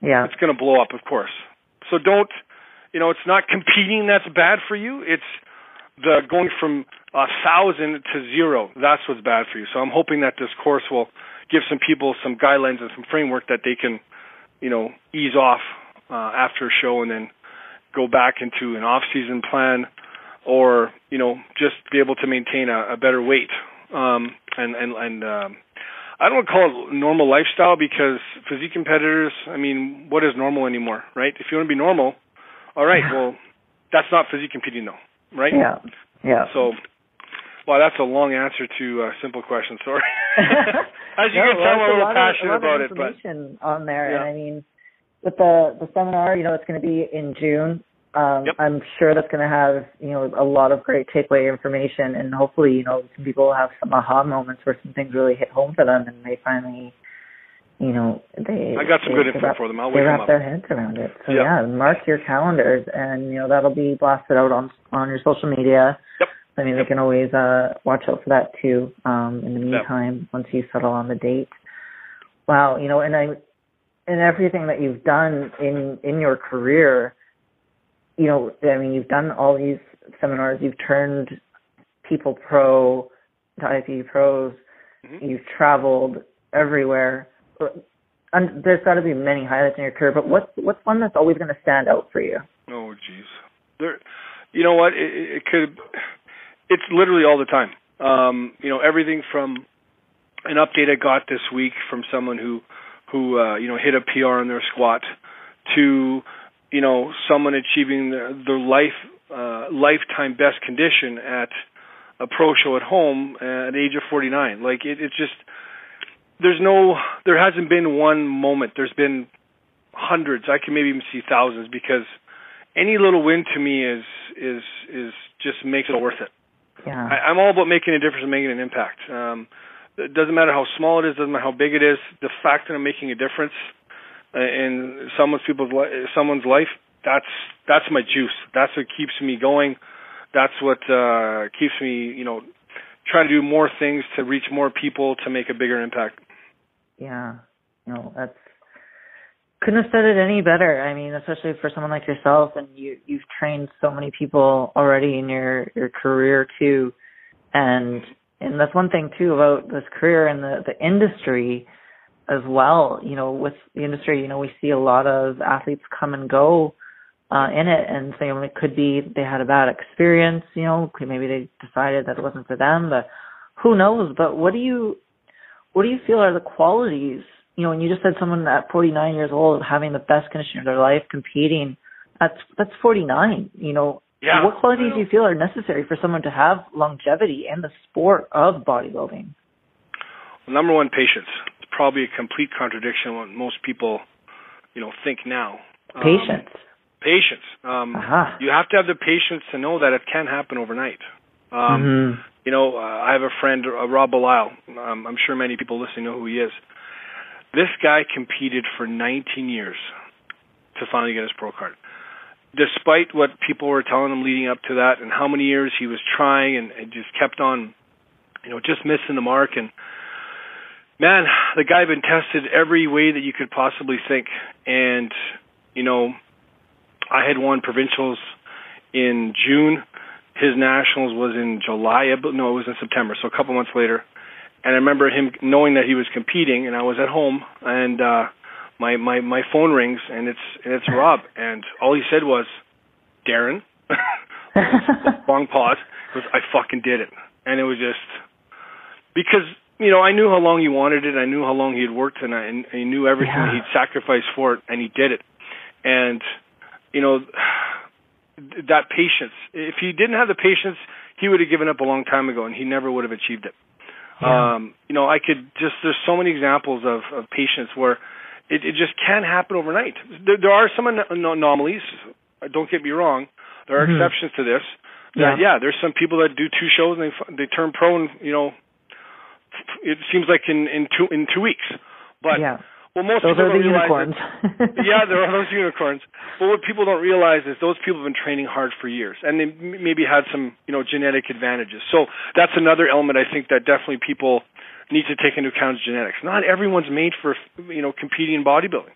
Yeah. it's going to blow up, of course. So don't, you know, it's not competing that's bad for you. It's the going from a thousand to zero. That's what's bad for you. So I'm hoping that this course will give some people some guidelines and some framework that they can, you know, ease off uh, after a show and then go back into an off-season plan, or you know, just be able to maintain a, a better weight um, and and and. Um, I don't want to call it normal lifestyle because physique competitors, I mean, what is normal anymore, right? If you want to be normal, all right, well, that's not physique competing though, right? Yeah. Yeah. So, well, that's a long answer to a simple question. Sorry. As you No, can tell, I'm it's a little lot passionate of, a lot about of it, but information on there, Yeah. and I mean, with the the seminar, you know, it's going to be in June. Um, Yep. I'm sure that's going to have you know a lot of great takeaway information, and hopefully, you know, some people will have some aha moments where some things really hit home for them, and they finally, you know, they. I got some they, good info wrap, for them. I'll they wrap their heads around it. So Yep. yeah, mark your calendars, and you know that'll be blasted out on on your social media. Yep. I mean, Yep. they can always uh, watch out for that too. Um, in the meantime, once you settle on the date. Wow, you know, and I, and everything that you've done in in your career, you know, I mean, you've done all these seminars. You've turned people pro to IPE pros. Mhm. You've traveled. everywhere. And there's got to be many highlights in your career, but what's what's one that's always going to stand out for you? Oh, jeez. There, you know what? It, it could. It's literally all the time. Um, you know, everything from an update I got this week from someone who who uh, you know hit a PR in their squat to you know someone achieving their, their life uh, lifetime best condition at a pro show at home at age of 49. Like it, it's just there's no there hasn't been one moment. There's been hundreds. I can maybe even see thousands because any little win to me is is is just makes it worth it. Yeah. I, I'm all about making a difference and making an impact. Um, it doesn't matter how small it is, doesn't matter how big it is. The fact that I'm making a difference in someone's people's li- someone's life, that's that's my juice. That's what keeps me going. That's what uh, keeps me, you know, trying to do more things to reach more people to make a bigger impact. Yeah, no, that's couldn't have said it any better. I mean, especially for someone like yourself, and you you've trained so many people already in your your career too, and and that's one thing too about this career and the the industry as well. You know, with the industry, you know, we see a lot of athletes come and go uh, in it, and so you know, it could be they had a bad experience. You know, maybe they decided that it wasn't for them, but who knows? But what do you what do you feel are the qualities? You know, when you just said someone at 49 years old having the best condition of their life, competing, that's that's 49. You know, yeah. What qualities do you feel are necessary for someone to have longevity in the sport of bodybuilding? Well, number one, patience. Probably a complete contradiction what most people, you know, think now. Patience. Um, patience. Um, uh-huh. You have to have the patience to know that it can happen overnight. Um, mm-hmm. You know, uh, I have a friend, uh, Rob Belisle. Um, I'm sure many people listening know who he is. This guy competed for 19 years to finally get his pro card despite what people were telling him leading up to that and how many years he was trying and, and just kept on, you know, just missing the mark. And man, the guy had been tested every way that you could possibly think. And, you know, I had won provincials in June. His nationals was in July. No, it was in September. So a couple months later. And I remember him knowing that he was competing, and I was at home, and uh, my my my phone rings and it's and it's Rob and all he said was Darren long pause was I fucking did it and it was just because you know I knew how long he wanted it I knew how long he had worked and I, and I knew everything yeah. he'd sacrificed for it and he did it and you know that patience if he didn't have the patience he would have given up a long time ago and he never would have achieved it yeah. um you know I could just there's so many examples of of patience where it, it just can't happen overnight. There, there are some an- anomalies. Don't get me wrong. There are mm-hmm. exceptions to this. That, yeah. yeah, there's some people that do two shows and they they turn pro and you know it seems like in in two in two weeks. But yeah. well, most those people are don't unicorns. realize that, yeah, there are those unicorns. But what people don't realize is those people have been training hard for years, and they m- maybe had some you know genetic advantages. So that's another element I think that definitely people need to take into account genetics. Not everyone's made for you know competing in bodybuilding.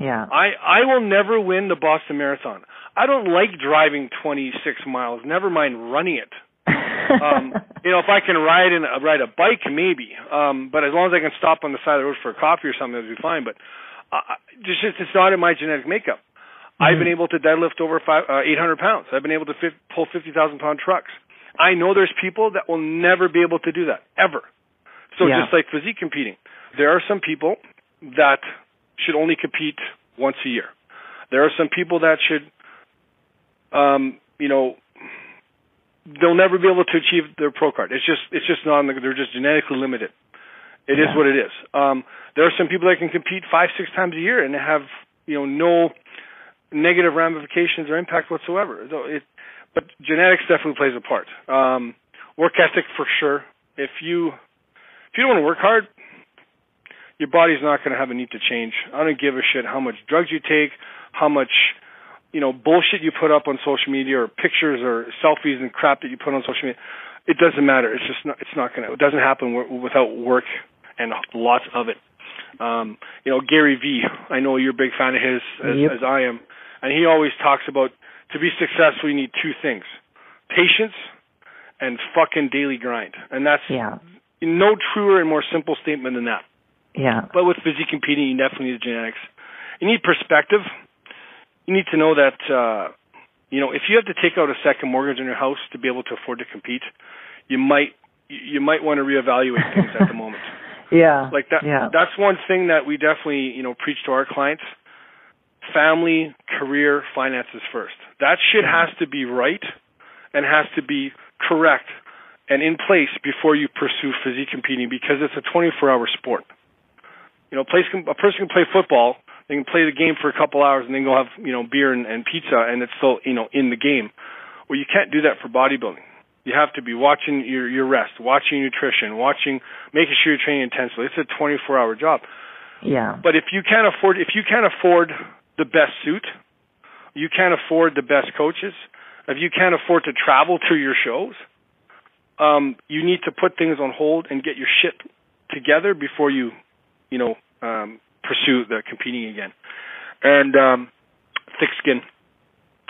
Yeah. I I will never win the Boston Marathon. I don't like driving 26 miles. Never mind running it. Um, you know, if I can ride in a, ride a bike, maybe. Um, but as long as I can stop on the side of the road for a coffee or something, that'd be fine. But uh, just it's not in my genetic makeup. Mm-hmm. I've been able to deadlift over five, uh, 800 pounds. I've been able to fit, pull 50,000 pound trucks. I know there's people that will never be able to do that ever. So yeah. just like physique competing, there are some people that should only compete once a year. There are some people that should, um, you know, they'll never be able to achieve their pro card. It's just it's just not. They're just genetically limited. It yeah. is what it is. Um, there are some people that can compete five six times a year and have you know no negative ramifications or impact whatsoever. So it, but genetics definitely plays a part. Um, work ethic for sure. If you if you don't want to work hard, your body's not going to have a need to change. I don't give a shit how much drugs you take, how much you know bullshit you put up on social media or pictures or selfies and crap that you put on social media. It doesn't matter. It's just not. It's not going to. It doesn't happen w- without work and lots of it. Um, you know, Gary Vee. I know you're a big fan of his, as, yep. as I am, and he always talks about to be successful, you need two things: patience and fucking daily grind. And that's yeah. no truer and more simple statement than that. Yeah. But with physique competing, you definitely need genetics. You need perspective. You need to know that uh, you know if you have to take out a second mortgage on your house to be able to afford to compete, you might you might want to reevaluate things at the moment. Yeah. Like that. Yeah. That's one thing that we definitely you know preach to our clients. Family, career, finances first. That shit has to be right and has to be correct and in place before you pursue physique competing because it's a 24-hour sport. You know, place can, a person can play football, they can play the game for a couple hours, and then go have you know beer and, and pizza, and it's still you know in the game. Well, you can't do that for bodybuilding. You have to be watching your your rest, watching nutrition, watching, making sure you're training intensely. It's a 24-hour job. Yeah. But if you can't afford, if you can't afford the best suit, you can't afford the best coaches, if you can't afford to travel to your shows, um, you need to put things on hold and get your shit together before you, you know, um, pursue the competing again. And um, thick skin.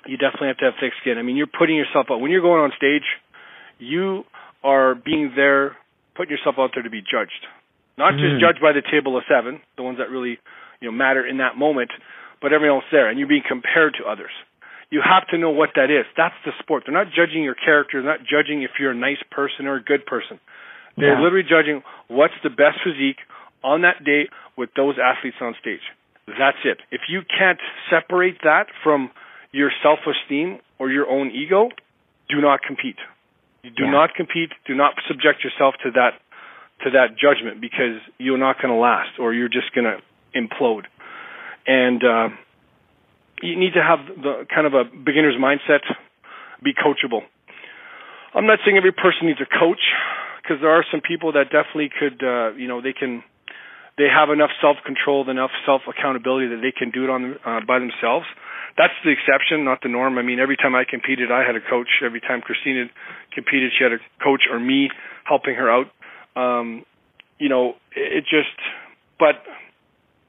You definitely have to have thick skin. I mean, you're putting yourself out when you're going on stage. You are being there, putting yourself out there to be judged, not just Mm. judged by the table of seven, the ones that really, you know, matter in that moment, but everyone else there, and you're being compared to others. You have to know what that is. That's the sport. They're not judging your character. They're not judging if you're a nice person or a good person. They're Yeah. literally judging what's the best physique on that day with those athletes on stage. That's it. If you can't separate that from your self-esteem or your own ego, do not compete. You do Yeah. not compete. Do not subject yourself to that to that judgment because you're not going to last or you're just going to implode. And uh, you need to have the kind of a beginner's mindset. Be coachable. I'm not saying every person needs a coach because there are some people that definitely could, uh, you know, they can, they have enough self-control, enough self-accountability that they can do it on uh, by themselves. That's the exception, not the norm. I mean, every time I competed, I had a coach. Every time Christina competed, she had a coach or me helping her out. Um, you know, it just, but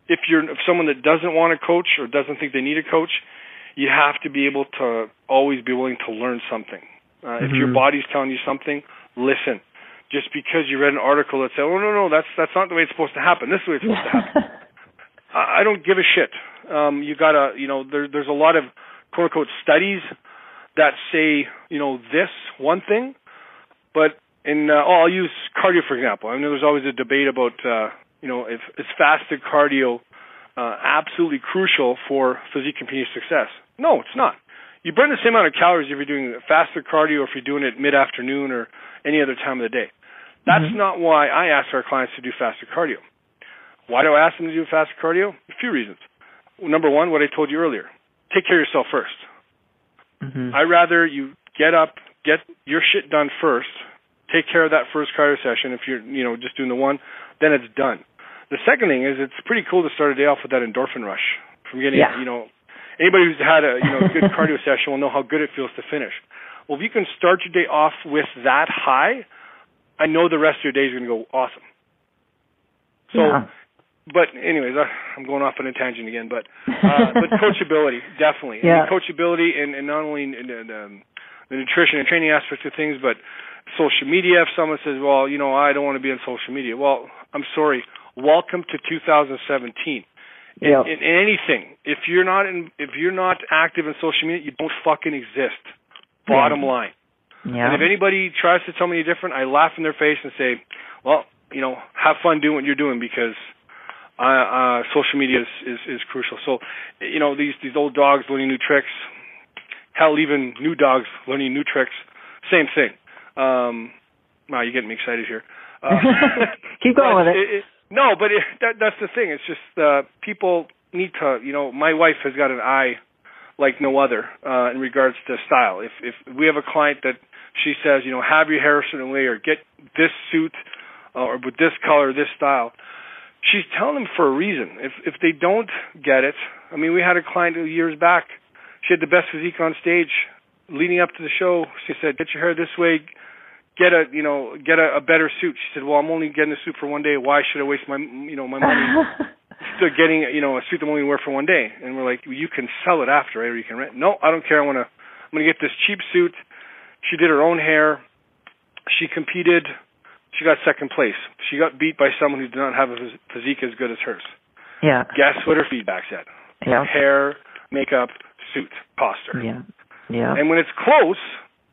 if you're if someone that doesn't want a coach or doesn't think they need a coach, you have to be able to always be willing to learn something. Uh, If your Mhm. body's telling you something, listen. Just because you read an article that said, "Oh no, no, that's that's not the way it's supposed to happen. This is the way it's supposed to happen." I I don't give a shit. Um, you gotta, you know, there, there's a lot of quote unquote studies that say, you know, this one thing, but in, uh, oh, I'll use cardio for example. I know there's always a debate about, uh, you know, if is fasted cardio uh, absolutely crucial for physique and competing success? No, it's not. You burn the same amount of calories if you're doing fasted cardio or if you're doing it mid-afternoon or any other time of the day. That's Mhm. not why I ask our clients to do fasted cardio. Why do I ask them to do fasted cardio? A few reasons. Number one, what I told you earlier. Take care of yourself first. Mhm. I rather you get up, get your shit done first, take care of that first cardio session. If you're, you know, just doing the one, then it's done. The second thing is it's pretty cool to start a day off with that endorphin rush from getting, Yeah. you know, anybody who's had a, you know, good cardio session will know how good it feels to finish. Well, if you can start your day off with that high, I know the rest of your day is going to go awesome. So, yeah. but anyways, I, I'm going off on a tangent again. But uh, but coachability definitely. I Yeah. mean, coachability and, and not only in, in, um, the nutrition and training aspects of things, but social media. If someone says, "Well, you know, I don't want to be on social media," well, I'm sorry. Welcome to 2017. In, Yep. in, in anything, if you're not in, if you're not active in social media, you don't fucking exist. Bottom Yeah. line. Yeah. And if anybody tries to tell me different, I laugh in their face and say, "Well, you know, have fun doing what you're doing because uh, uh, social media is, is is crucial." So, you know, these these old dogs learning new tricks, hell, even new dogs learning new tricks, same thing. Um, wow, you're getting me excited here. Uh, Keep going with it. no, but it, that that's the thing. It's just uh, people need to, you know, my wife has got an eye like no other uh, in regards to style. If if we have a client that she says, you know, have your hair a certain way or get this suit uh, or with this color, this style, she's telling them for a reason. If if they don't get it, I mean, we had a client years back. She had the best physique on stage. Leading up to the show, she said, "Get your hair this way, get a you know get a, a better suit." She said, "Well, I'm only getting a suit for one day. Why should I waste my you know my money to getting you know a suit I'm only wear for one day?" And we're like, well, "You can sell it after, right? Or you can rent." No, I don't care. I want to. I'm going to get this cheap suit. She did her own hair. She competed. she got second place. She got beat by someone who did not have a physique as good as hers. Yeah. Guess what her feedback said? Yeah. Hair, makeup, suit, posture. Yeah. Yeah. And when it's close,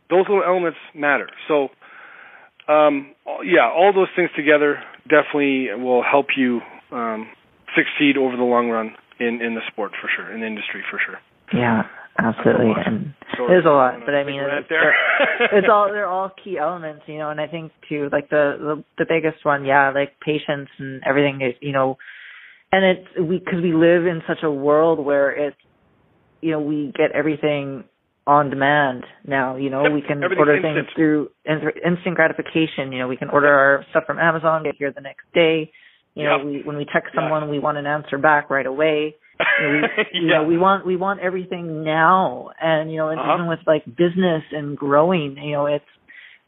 those little elements matter. So, um, yeah, all those things together definitely will help you um, succeed over the long run in in the sport for sure, in the industry for sure. Yeah. Absolutely. And there's a lot, but I mean, it's, it's all they're all key elements, you know. And I think too, like the the, the biggest one, yeah, like patience and everything is, you know, and it's we because we live in such a world where it's, you know, we get everything on demand now. You know, Yep, we can order instant. things through in- instant gratification. You know, we can order our stuff from Amazon, get here the next day. You know, we when we text someone, we want an answer back right away you know, we, you yeah. know, we want we want everything now, and you know, and Uh-huh. even with like business and growing, you know, it's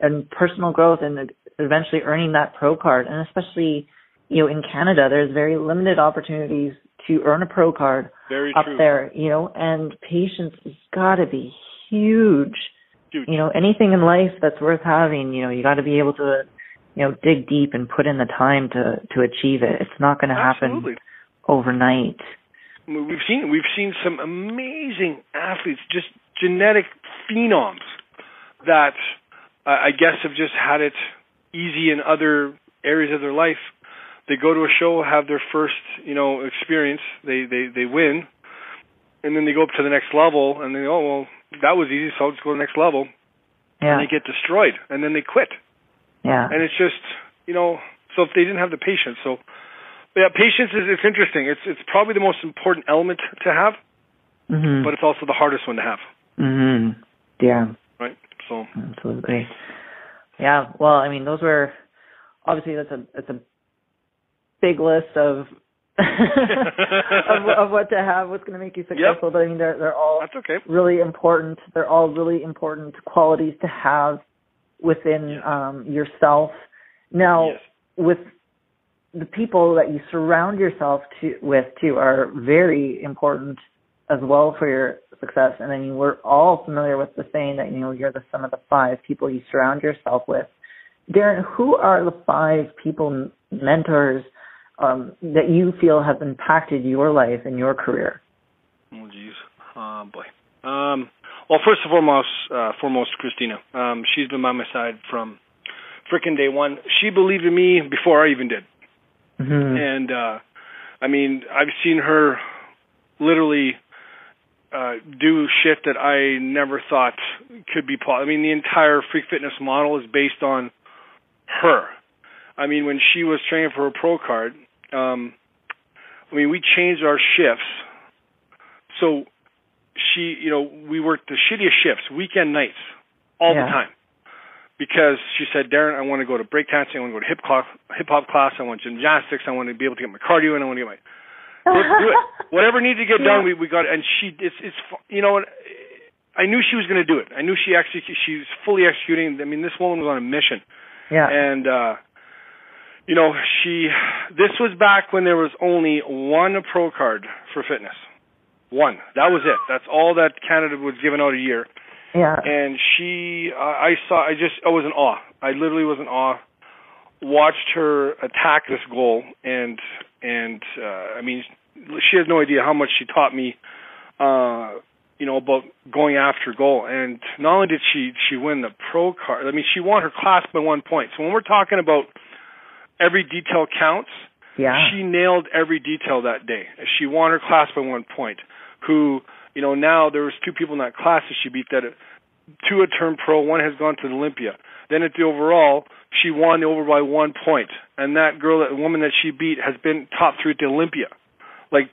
and personal growth and eventually earning that pro card, and especially you know in Canada, there's very limited opportunities to earn a pro card Very up true. there, you know, and patience has got to be huge. Huge. You know, anything in life that's worth having, you know, you got to be able to, you know, dig deep and put in the time to to achieve it. It's not going to happen overnight. We've seen we've seen some amazing athletes, just genetic phenoms that uh, I guess have just had it easy in other areas of their life. They go to a show, have their first, you know, experience. They they they win, and then they go up to the next level, and they oh well that was easy, so I'll just go to the next level, Yeah. and they get destroyed, and then they quit, Yeah. and it's just you know so if they didn't have the patience, so yeah, patience is it's interesting. It's it's probably the most important element to have Mhm. but it's also the hardest one to have, Mhm. Yeah, right? So absolutely. Yeah. Well, I mean, those were obviously that's a that's a big list of of, of what to have, what's going to make you successful. But I mean, they're they're all that's okay. really important. They're all really important qualities to have within Yes. um, yourself. Now, Yes. with the people that you surround yourself to with too are very important as well for your success. And I mean, we're all familiar with the saying that you know you're the sum of the five people you surround yourself with. Darren, who are the five people, mentors, um, that you feel have impacted your life and your career? Oh jeez, oh boy. Um, well, first and foremost, uh, foremost, Christina. Um, she's been by my side from frickin' day one. She believed in me before I even did, Mm-hmm. and uh, I mean, I've seen her literally uh, do shit that I never thought could be possible. I mean, the entire freak fitness model is based on her. I mean, when she was training for her pro card, um, I mean, we changed our shifts. So she, you know, we worked the shittiest shifts, weekend nights, all Yeah. the time. Because she said, Darren, I want to go to break dancing, I want to go to hip hop hip hop class, I want gymnastics, I want to be able to get my cardio, and I want to get my do it. Whatever needed to get Yeah. done, we we got it. And she, it's it's you know, what, I knew she was going to do it. I knew she actually she was fully executing. I mean, this woman was on a mission, Yeah. and uh, you know, she. This was back when there was only one pro card for fitness. One. That was it. That's all that Canada was giving out a year. Yeah. And she, uh, I saw. I just, I was in awe. I literally was in awe. Watched her attack this goal, and and uh, I mean, she has no idea how much she taught me. Uh, you know about going after goal, and not only did she she win the pro card. I mean, she won her class by one point. So when we're talking about every detail counts, yeah. she nailed every detail that day. She won her class by one point. Who, you know, now there was two people in that class that she beat that two had turned pro, one has gone to the Olympia. Then at the overall, she won over by one point. And that girl, that woman that she beat has been top three at the Olympia. Like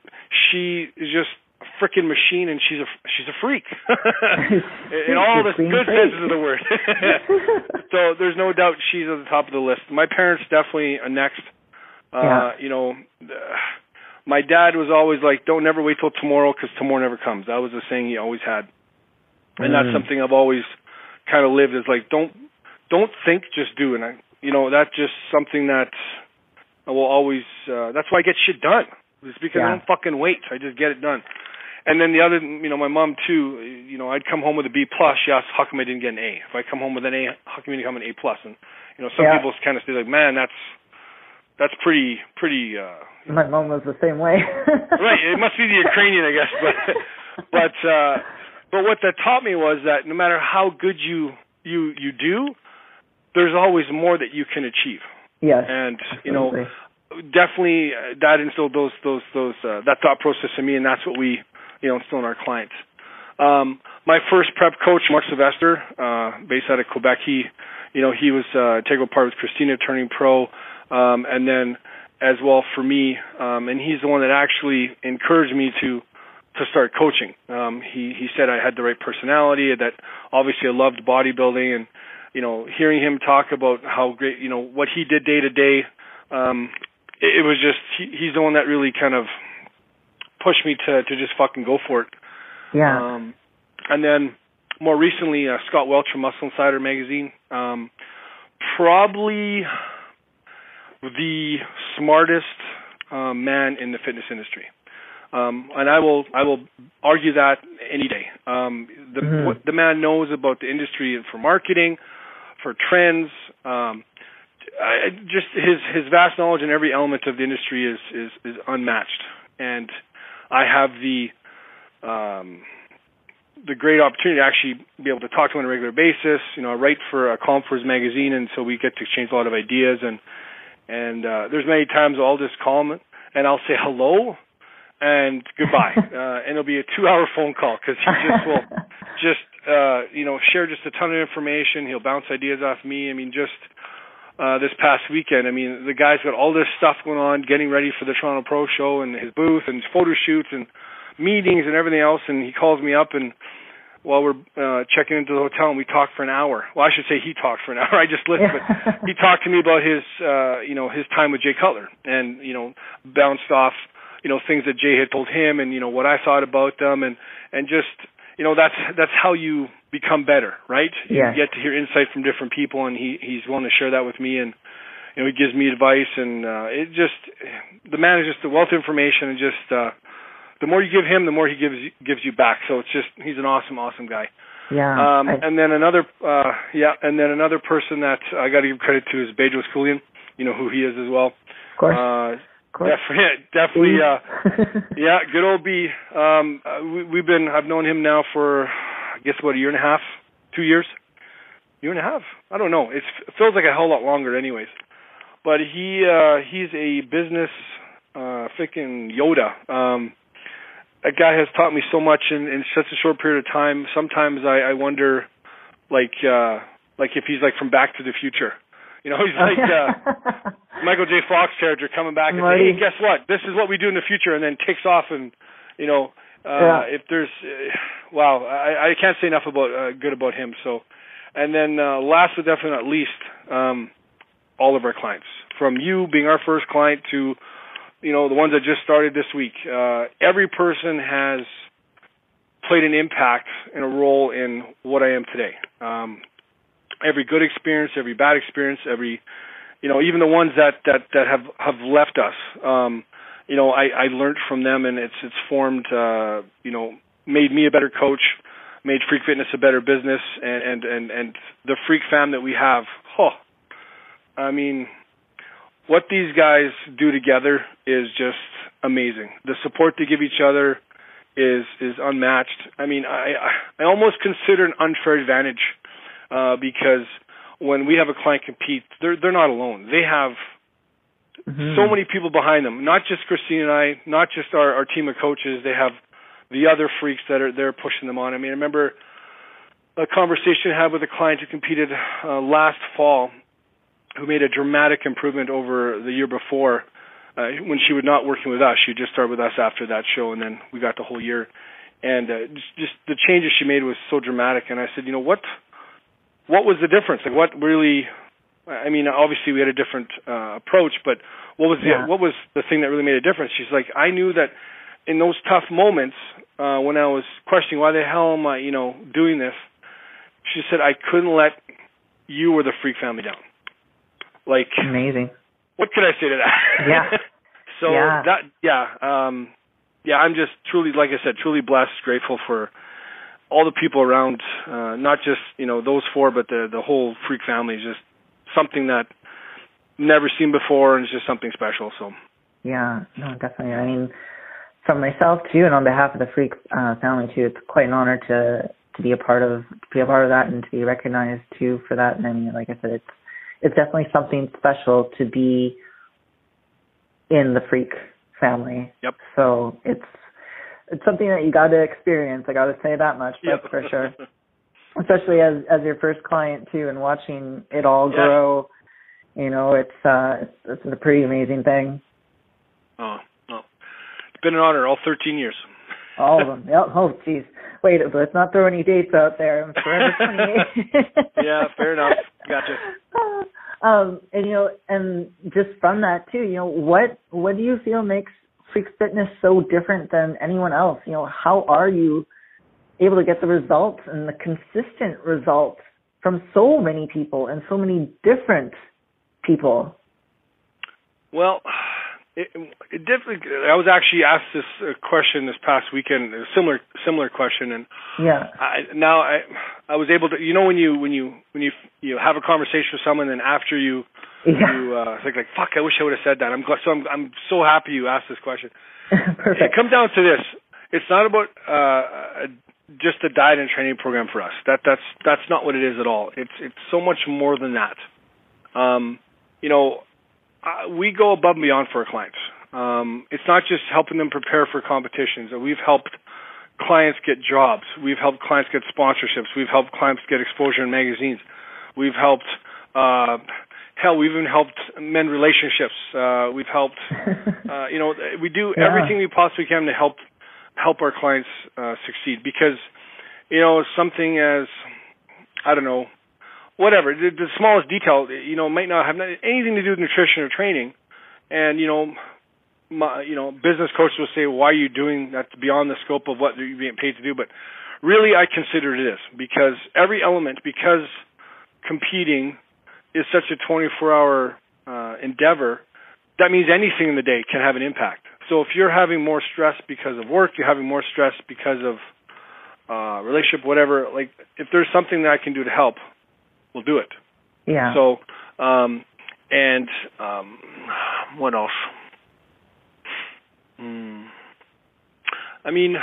she is just a freaking machine and she's a she's a freak. in all the good freak. senses of the word. so there's no doubt she's at the top of the list. My parents definitely are next. Uh, Yeah. you know, uh, my dad was always like, "Don't never wait till tomorrow because tomorrow never comes." That was the saying he always had, and that's Mm. something I've always kind of lived. Is like, don't don't think, just do. And I, you know, that's just something that I will always. Uh, that's why I get shit done. It's because I don't fucking wait. I just get it done. And then the other, you know, my mom too. You know, I'd come home with a B plus. She asked, "How come I didn't get an A?" If I come home with an A, how come you didn't come an A plus? And You know, some Yeah. people kind of say like, man, that's that's pretty pretty. uh My mom was the same way. right. It must be the Ukrainian, I guess. But but uh, but what that taught me was that no matter how good you you you do, there's always more that you can achieve. yes. And you know, definitely uh, that instilled those those those uh, that thought process in me, and that's what we you know instill in our clients. Um, my first prep coach, Mark Sylvester, uh, based out of Quebec, he you know he was uh, integral part with Christina turning pro, um, and then as well for me, um, and he's the one that actually encouraged me to to start coaching. Um, he he said I had the right personality, that obviously I loved bodybuilding, and you know hearing him talk about how great you know what he did day to day. Um, it, it was just he, he's the one that really kind of pushed me to to just fucking go for it. Yeah. Um, and then more recently, uh, Scott Welch from Muscle Insider magazine, um, probably the smartest um, man in the fitness industry. Um, and I will I will argue that any day. Um, the Mhm. what the man knows about the industry for marketing, for trends, um, I, just his his vast knowledge in every element of the industry is is is unmatched. And I have the um, the great opportunity to actually be able to talk to him on a regular basis. You know, I write for a for his magazine, and so we get to exchange a lot of ideas. And and uh, there's many times I'll just call him and I'll say hello and goodbye, uh, and it'll be a two-hour phone call because he just will just uh, you know share just a ton of information. He'll bounce ideas off me. I mean, just uh, this past weekend, I mean, the guy's got all this stuff going on, getting ready for the Toronto Pro Show and his booth and his photo shoots and meetings and everything else. And he calls me up and while we're uh, checking into the hotel, and we talked for an hour. Well, I should say he talked for an hour. I just listened, but he talked to me about his, uh, you know, his time with Jay Cutler, and you know, bounced off, you know, things that Jay had told him, and you know what I thought about them, and and just, you know, that's that's how you become better, right? Yeah. You get to hear insight from different people, and he he's willing to share that with me, and you know, he gives me advice, and uh, it just, the man is just a wealth of information, and just. uh the more you give him, the more he gives gives you back. So it's just he's an awesome, awesome guy. Yeah. Um, I- and then another, uh, yeah, and then another person that I got to give credit to is Bedros Keuilian. You know who he is as well. of course. Uh, of course. definitely, definitely, uh, yeah, good old B. Um, uh, we, we've been, I've known him now for, I guess, what a year and a half, two years, year and a half. I don't know. It's, it feels like a hell lot longer, anyways. But he, uh, he's a business, uh, freaking Yoda. Um, that guy has taught me so much in, in such a short period of time. Sometimes I, I wonder, like, uh, like if he's like from Back to the Future. You know, he's like uh, Michael J. Fox character coming back and saying, "Hey, guess what? This is what we do in the future," and then takes off and, you know, uh, Yeah. if there's, uh, wow, I, I can't say enough about uh, good about him. So, and then uh, last but definitely not least, um, all of our clients, from you being our first client to you know the ones that just started this week. Uh, every person has played an impact and a role in what I am today. Um, every good experience, every bad experience, every you know even the ones that that that have have left us. Um, you know I, I learned from them and it's it's formed uh, you know made me a better coach, made Freak Fitness a better business, and and and, and the Freak fam that we have. Oh, I mean what these guys do together is just amazing. The support they give each other is is unmatched. I mean, I I almost consider an unfair advantage uh, because when we have a client compete, they're they're not alone. They have Mhm. so many people behind them. Not just Christine and I, not just our our team of coaches. They have the other freaks that are they're pushing them on. I mean, I remember a conversation I had with a client who competed uh, last fall who made a dramatic improvement over the year before uh, when she was not working with us. She just started with us after that show, and then we got the whole year. And uh, just, just the changes she made was so dramatic. And I said, you know what? What was the difference? Like, what really? I mean, obviously we had a different uh, approach, but what was the Yeah. what was the thing that really made a difference? She's like, I knew that in those tough moments uh, when I was questioning why the hell am I, you know, doing this. She said I couldn't let you or the freak family down. Like, Amazing. what could I say to that? Yeah. so Yeah. that yeah, um yeah, I'm just truly like I said, truly blessed, grateful for all the people around, uh not just, you know, those four but the the whole freak family is just something that never seen before, and it's just something special. So. Yeah, no, definitely. I mean, from myself too, and on behalf of the Freak uh, family too, it's quite an honor to to be a part of to be a part of that and to be recognized too for that. And I mean, like I said, it's it's definitely something special to be in the Freak family. Yep. So it's it's something that you got to experience. I got to say that much. That's yep. for sure. Especially as as your first client too, and watching it all grow. You know, it's uh, it's, it's a pretty amazing thing. Oh, oh, it's been an honor all 13 years. all of them. Yep. Oh, jeez. Wait, let's not throw any dates out there. I'm forever 28. yeah, fair enough. Gotcha. Um, and you know, and just from that too, you know, what what do you feel makes Freak Fitness so different than anyone else? You know, how are you able to get the results and the consistent results from so many people and so many different people? Well, it, it definitely. I was actually asked this uh, question this past weekend, a similar similar question, and yeah. I, now I I was able to. You know when you when you when you you have a conversation with someone, and after you yeah. you uh, think like fuck, I wish I would have said that. I'm so I'm I'm so happy you asked this question. Perfect. It comes down to this. It's not about uh, just a diet and training program for us. That that's that's not what it is at all. It's it's so much more than that. Um, you know, uh, we go above and beyond for our clients. Um, it's not just helping them prepare for competitions. We've helped clients get jobs. We've helped clients get sponsorships. We've helped clients get exposure in magazines. We've helped, uh, hell, we've even helped mend relationships. Uh, we've helped, uh, you know, we do Yeah. everything we possibly can to help help our clients uh, succeed because, you know, something as, I don't know, whatever the, the smallest detail you know might not have anything to do with nutrition or training. And you know my you know business coaches will say why are you doing that beyond the scope of what you're being paid to do? But really i consider it is because every element because competing is such a 24 hour uh, endeavor that means anything in the day can have an impact. So if you're having more stress because of work you're having more stress because of uh relationship whatever like if there's something that i can do to help we'll do it. Yeah. So, um, and um, what else? Mm. I mean,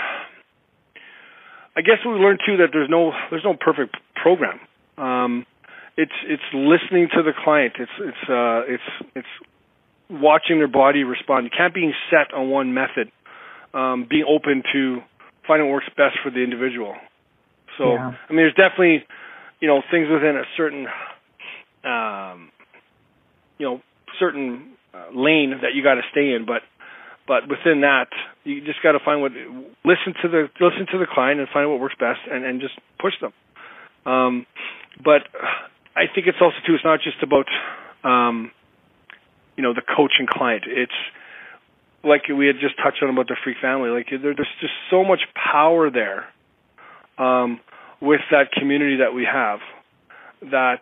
I guess we learned too that there's no there's no perfect program. Um, it's it's listening to the client. It's it's uh, it's it's watching their body respond. You can't be set on one method. Um, being open to finding what works best for the individual. So Yeah. I mean, there's definitely you know things within a certain um, you know certain uh, lane that you got to stay in, but but within that you just got to find what listen to the listen to the client and find what works best and and just push them. Um, but I think it's also too. It's not just about um, you know the coach and client. It's like we had just touched on about the freak family. Like there, there's just so much power there. Um, with that community that we have that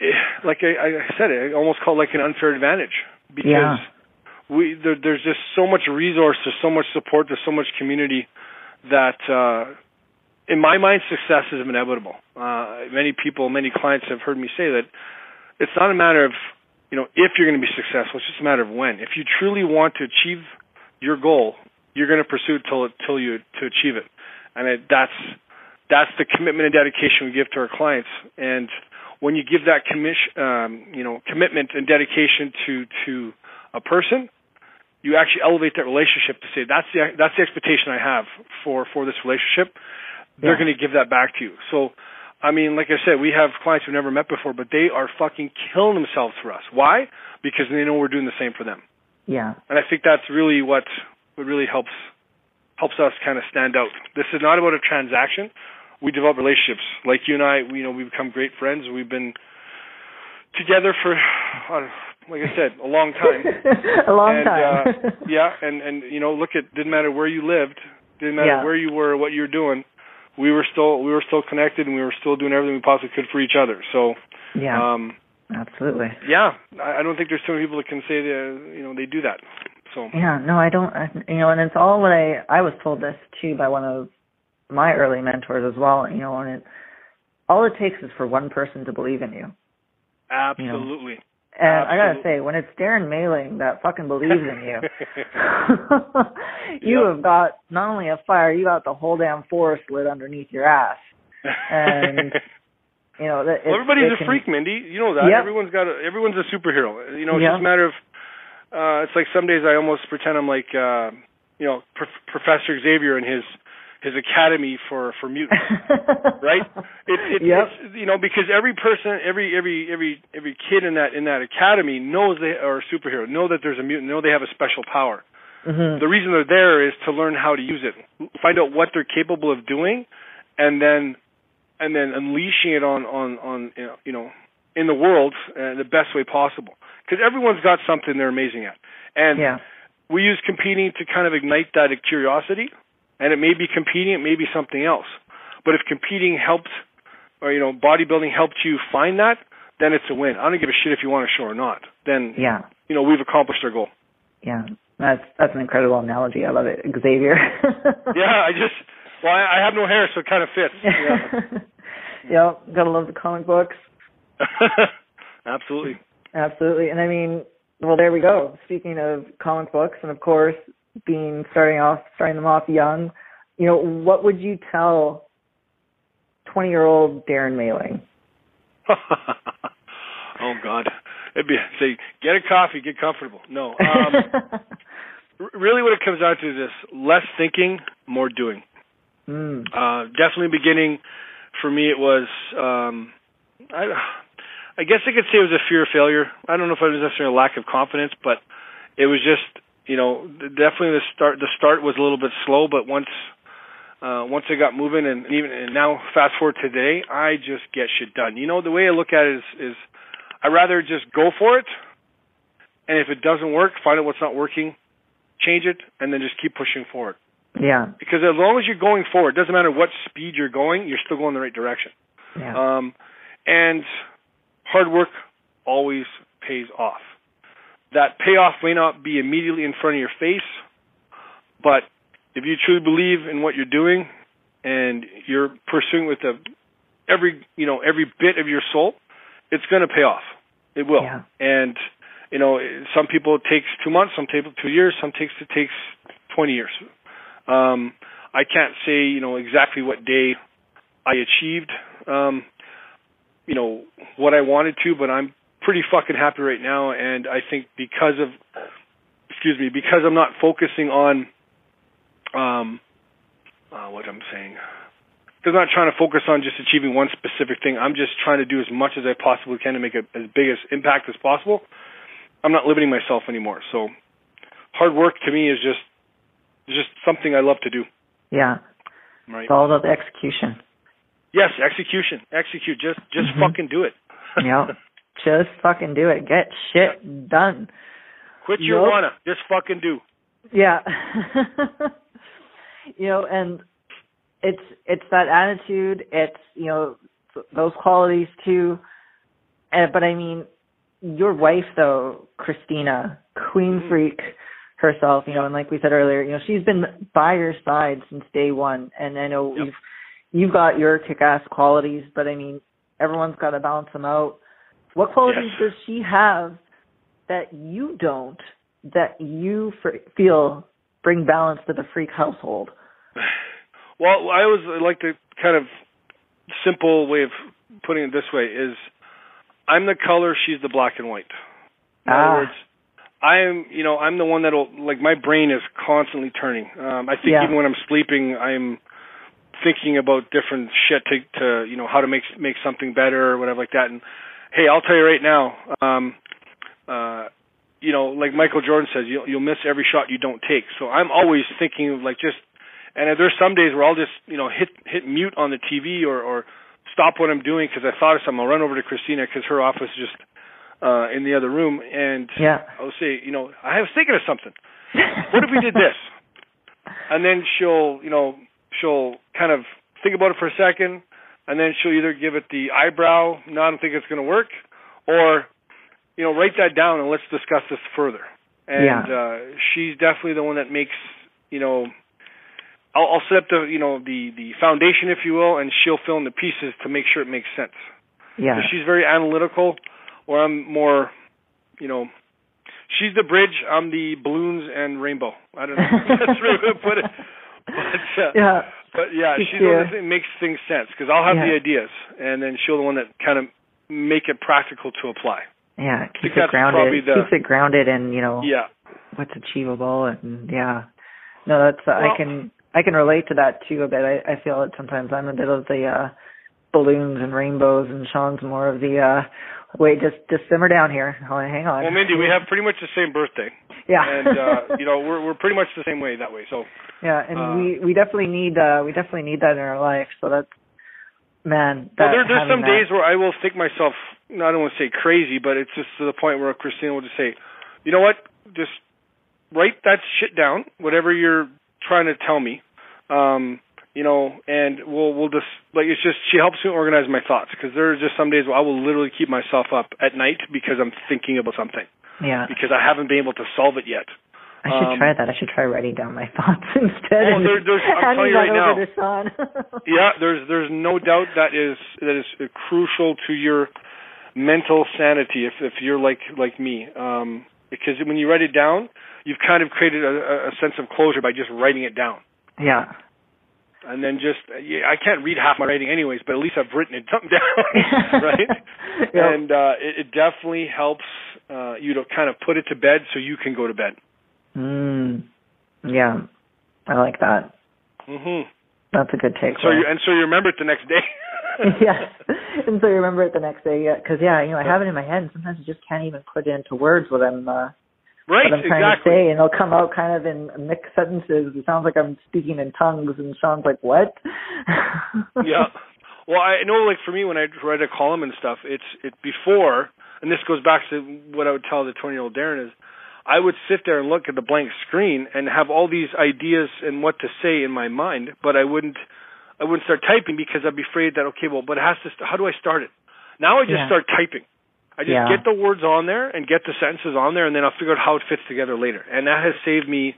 eh, like I, I said it I almost call it like an unfair advantage because Yeah. we there, there's just so much resource there's so much support there's so much community that uh in my mind success is inevitable. Uh many people many clients have heard me say that it's not a matter of you know if you're going to be successful it's just a matter of when. If you truly want to achieve your goal you're going to pursue it till till you to achieve it. And it, that's that's the commitment and dedication we give to our clients. And when you give that commission, um, you know, commitment and dedication to to a person, you actually elevate that relationship to say that's the that's the expectation I have for for this relationship. They're going to give that back to you. So, I mean, like I said, we have clients we've never met before, but they are fucking killing themselves for us. Why? Because they know we're doing the same for them. Yeah. And I think that's really what what really helps helps us kind of stand out. This is not about a transaction. We develop relationships. Like you and I, we, you know, we become great friends. We've been together for, uh, like I said, a long time. a long and, time. uh, yeah, and and you know, look at didn't matter where you lived, didn't matter Yeah. where you were, what you were doing. We were still we were still connected, and we were still doing everything we possibly could for each other. So, yeah. um, absolutely. yeah, I, I don't think there's too many people that can say that you know they do that. So, Yeah, no, I don't. I, you know, and it's all what I I was told this too by one of my early mentors as well. You know, and it all it takes is for one person to believe in you. Absolutely. You know? And Absolutely. I gotta say, when it's Darren Mailing that fucking believes in you, you Yep. have got not only a fire, you got the whole damn forest lit underneath your ass. And You know, that well, everybody's a can- freak, Mindy. You know that. Yep. Everyone's got a, everyone's a superhero. You know, it's Yeah. just a matter of uh it's like some days I almost pretend I'm like uh you know, Prof- Professor Xavier and his his academy for for mutants. right? It, it, Yep. It's, you know, because every person, every every every every kid in that in that academy knows they are a superhero, know that there's a mutant, know they have a special power. Mhm. The reason they're there is to learn how to use it, find out what they're capable of doing, and then and then unleashing it on on on you know, you know in the world uh, the best way possible. Because everyone's got something they're amazing at, and yeah. we use competing to kind of ignite that curiosity and it may be competing it may be something else but if competing helped or you know bodybuilding helped you find that then it's a win i don't give a shit if you want to show or not then Yeah. you know we've accomplished our goal Yeah. That's that's an incredible analogy. I love it. Xavier. yeah i just well i, I have no hair so it kind of fits yeah. yeah, gotta love the comic books. absolutely Absolutely. And I mean, well, there we go. Speaking of comic books, and of course, being starting off, starting them off young, you know, what would you tell 20 year old Darren Mailing? oh god it'd be say get a coffee get comfortable no um really what it comes down to is this less thinking more doing mm. Uh, definitely beginning for me it was um I I guess I could say it was a fear of failure. I don't know if it was necessarily a lack of confidence, but it was just you know definitely the start the start was a little bit slow, but once uh once I got moving and even and now fast forward today, I just get shit done. You know the way I look at it is is I rather just go for it and if it doesn't work, find out what's not working, change it and then just keep pushing forward Yeah. because as long as you're going forward, doesn't matter what speed you're going, you're still going the right direction. Yeah. Um, and hard work always pays off. That payoff may not be immediately in front of your face, but if you truly believe in what you're doing and you're pursuing with the every you know every bit of your soul, it's going to pay off. It will. Yeah. And you know, some people it takes two months, some people two years, some takes it takes twenty years. Um, I can't say you know exactly what day I achieved um, you know what I wanted to, but I'm pretty fucking happy right now, and I think because of excuse me because I'm not focusing on um uh, what I'm saying. Because I'm not trying to focus on just achieving one specific thing. I'm just trying to do as much as I possibly can to make a, as big as impact as possible. I'm not limiting myself anymore. So hard work to me is just just something I love to do. yeah. Right. It's all about the execution. Yes, execution. Execute. Just just Mhm. fucking do it. Yeah. Just fucking do it. Get shit done. Quit your Nope. wanna. Just fucking do. Yeah. you know, and it's it's that attitude. It's you know those qualities too. Uh, but I mean, your wife though, Christina, queen Mhm. freak herself. You know, and like we said earlier, you know, she's been by your side since day one. And I know Yep. you've you've got your kick-ass qualities, but I mean, everyone's got to balance them out. What qualities Yes. does she have that you don't? That you feel bring balance to the freak household? Well, I always like the kind of simple way of putting it this way is I'm the color, she's the black and white. In Ah. other words, I'm you know, I'm the one that'll like my brain is constantly turning. Um I think Yeah. even when I'm sleeping I'm thinking about different shit to to you know how to make make something better or whatever like that and hey, I'll tell you right now, um uh you know, like Michael Jordan says, you'll you'll miss every shot you don't take. So I'm always thinking of like just and there's some days where I'll just you know hit hit mute on the TV or or stop what I'm doing because I thought of something. I'll run over to Christina because her office is just uh in the other room, and Yeah. I'll say, you know, I was thinking of something. What if we did this? And then she'll you know she'll kind of think about it for a second, and then she'll either give it the eyebrow, no, I don't think it's going to work, or you know write that down and let's discuss this further. And Yeah. uh, she's definitely the one that makes you know I'll, I'll set up the you know the the foundation, if you will, and she'll fill in the pieces to make sure it makes sense. yeah. So she's very analytical, or I'm more, you know, she's the bridge. I'm the balloons and rainbow. I don't know. That's really good to put it. But uh, yeah. But yeah, she's the one that makes things sense because I'll have Yeah. the ideas, and then she'll the one that kind of make it practical to apply. Yeah, keeps it grounded. the- Keeps it grounded in you know Yeah. what's achievable and yeah. No, that's uh, I can I can relate to that too a bit. I I feel it sometimes. I'm a bit of the uh balloons and rainbows, and Sean's more of the uh wait just just simmer down here. Oh, hang on. Well, Mindy, we have pretty much the same birthday, yeah. and uh, you know we're we're pretty much the same way that way. So yeah, and uh, we we definitely need uh we definitely need that in our life. So that's man. well, That, there, there's some that- days where I will think myself, I don't want to say crazy, but it's just to the point where Christina will just say, you know what, just write that shit down, whatever you're trying to tell me, um, you know, and we'll we'll just like it's just she helps me organize my thoughts because there are just some days where I will literally keep myself up at night because I'm thinking about something Yeah. because I haven't been able to solve it yet. I should Um, try that. I should try writing down my thoughts instead. Oh, there- there's- I'm telling you right now. Yeah, there's there's no doubt that is that is crucial to your mental sanity if if you're like like me. Um because when you write it down, you've kind of created a, a sense of closure by just writing it down. yeah. And then just yeah, I can't read half my writing anyways, but at least I've written it something down, right? And uh it, it definitely helps uh you to kind of put it to bed so you can go to bed. Mm. Yeah. I like that. Mhm. That's a good take. So you and so you remember it the next day. yeah, And so you remember it the next day. Yeah. Because yeah, you know, I have it in my head, and sometimes I just can't even put it into words what I'm uh, Right, what I'm trying exactly. to say, and it'll come out kind of in mixed sentences. It sounds like I'm speaking in tongues, and Sean's like, "What?" yeah. Well, I know, like for me, when I write a column and stuff, it's it before, and this goes back to what I would tell the twenty-year-old Darren is, I would sit there and look at the blank screen and have all these ideas and what to say in my mind, but I wouldn't, I wouldn't start typing because I'd be afraid that okay, well, but it has to. St- how do I start it? Now I just Yeah. start typing. I just Yeah. get the words on there and get the sentences on there, and then I'll figure out how it fits together later. And that has saved me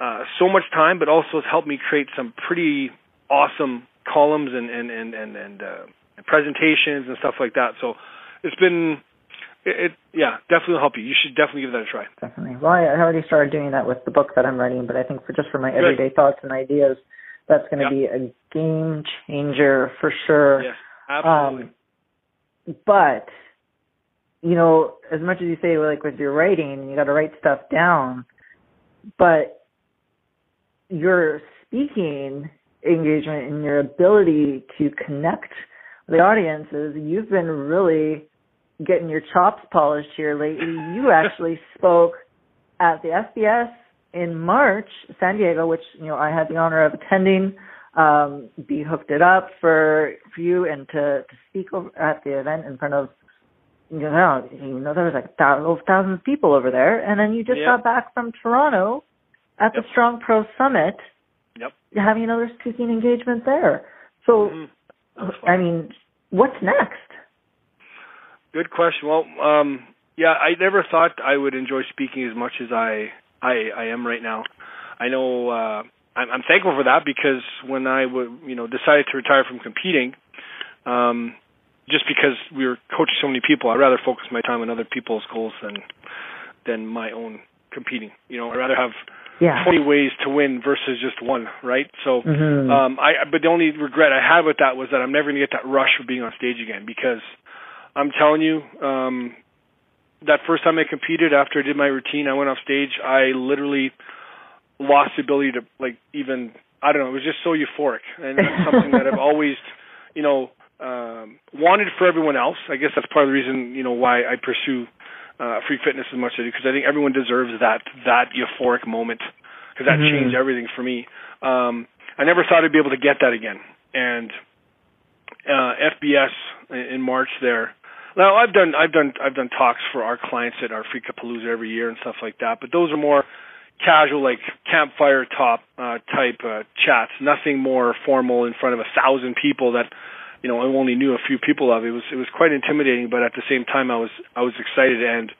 uh, so much time, but also has helped me create some pretty awesome columns and and and and, and uh, presentations and stuff like that. So it's been it, it yeah definitely will help you. You should definitely give that a try. Definitely. Well, I I already started doing that with the book that I'm writing, but I think for just for my Good. everyday thoughts and ideas, that's going to Yeah. be a game changer for sure. Yes, absolutely. Um, but you know, as much as you say, like with your writing, you got to write stuff down, but your speaking engagement and your ability to connect with the audiences, you've been really getting your chops polished here lately. You actually spoke at the SBS in March, San Diego, which you know I had the honor of attending. Um, be hooked it up for for you and to to speak over at the event in front of you know you know there was like thousands thousands of people over there, and then you just Yep. got back from Toronto at the Strong Pro Summit, Yep. having another speaking engagement there. So Mhm. Fun. I mean, what's next? Good question. Well, um, yeah, I never thought I would enjoy speaking as much as I I, I am right now. I know uh, I'm, I'm thankful for that because when I would you know decided to retire from competing, um, just because we were coaching so many people, I'd rather focus my time on other people's goals than than my own competing. You know, I'd rather have Yeah. 20 ways to win versus just one, right? So, Mhm. um, I but the only regret I had with that was that I'm never gonna get that rush of being on stage again because I'm telling you, um, that first time I competed after I did my routine, I went off stage. I literally lost the ability to like even I don't know. It was just so euphoric, and that's something that I've always, you know, um, wanted for everyone else. I guess that's part of the reason you know why I pursue uh, freak fitness as much as I do because I think everyone deserves that that euphoric moment because that Mhm. changed everything for me. Um, I never thought I'd be able to get that again, and uh, FBS in March there. Now I've done I've done I've done talks for our clients at our Free Freakapalooza every year and stuff like that, but those are more casual like campfire top uh, type uh, chats, nothing more formal in front of a thousand people that you know I only knew a few people of. It was it was quite intimidating, but at the same time I was I was excited and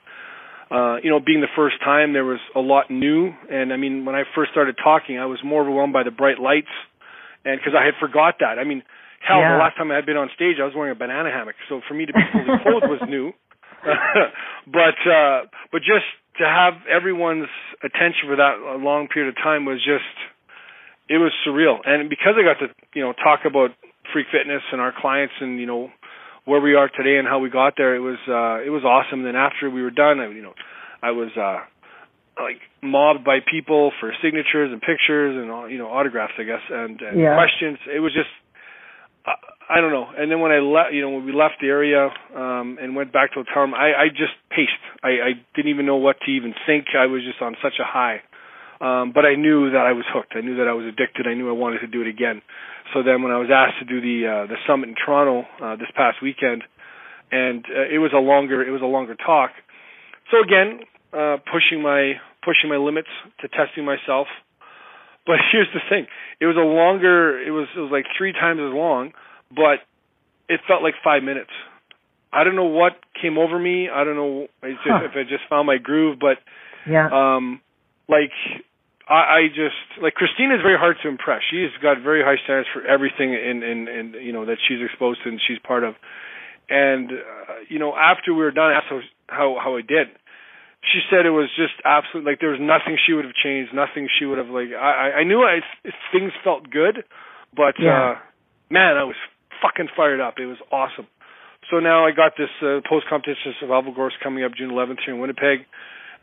uh, you know, being the first time, there was a lot new. And I mean, when I first started talking, I was more overwhelmed by the bright lights, and because I had forgot that. I mean, hell, Yeah. the last time I had been on stage, I was wearing a banana hammock. So for me to be fully clothed was new. but uh, but just to have everyone's attention for that long period of time was just it was surreal. And because I got to you know talk about freak fitness and our clients and you know where we are today and how we got there, it was uh, it was awesome. And then after we were done, I, you know, I was uh, like mobbed by people for signatures and pictures and you know autographs, I guess, and, and yeah. questions. It was just I don't know. And then when I left, you know, when we left the area um, and went back to the town, I, I just paced. I, I didn't even know what to even think. I was just on such a high. Um, but I knew that I was hooked. I knew that I was addicted. I knew I wanted to do it again. So then, when I was asked to do the uh, the summit in Toronto uh, this past weekend, and uh, it was a longer it was a longer talk. So again, uh, pushing my pushing my limits to testing myself. But here's the thing: it was a longer. It was it was like three times as long but it felt like five minutes. I don't know what came over me. I don't know if, huh. if I just found my groove, but yeah, um, like I, I just like Christina is very hard to impress. She's got very high standards for everything in in, in you know that she's exposed to and she's part of. And uh, you know, after we were done, I asked how how, how I did. She said it was just absolute like there was nothing she would have changed, nothing she would have like. I I knew I things felt good, but yeah. uh man, I was fucking fired up. It was awesome. So now I got this uh, post competition survival course coming up June 11th here in Winnipeg,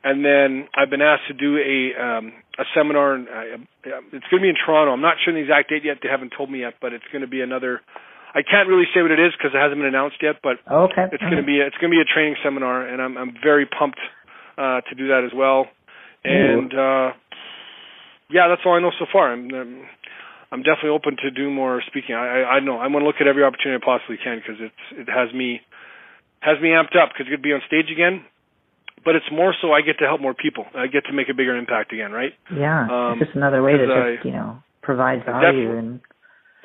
and then I've been asked to do a um, a seminar. And uh, it's going to be in Toronto. I'm not sure the exact date yet. They haven't told me yet, but it's going to be another. I can't really say what it is because it hasn't been announced yet, but okay. it's going to be it's going to be a training seminar, and I'm I'm very pumped uh, to do that as well. And uh, yeah, that's all I know so far. I'm, I'm I'm definitely open to do more speaking. I I, I know I want to look at every opportunity I possibly can because it's it has me has me amped up because it could be on stage again. But it's more so I get to help more people. I get to make a bigger impact again, right? Yeah, um, it's just another way to I, just you know provide value and.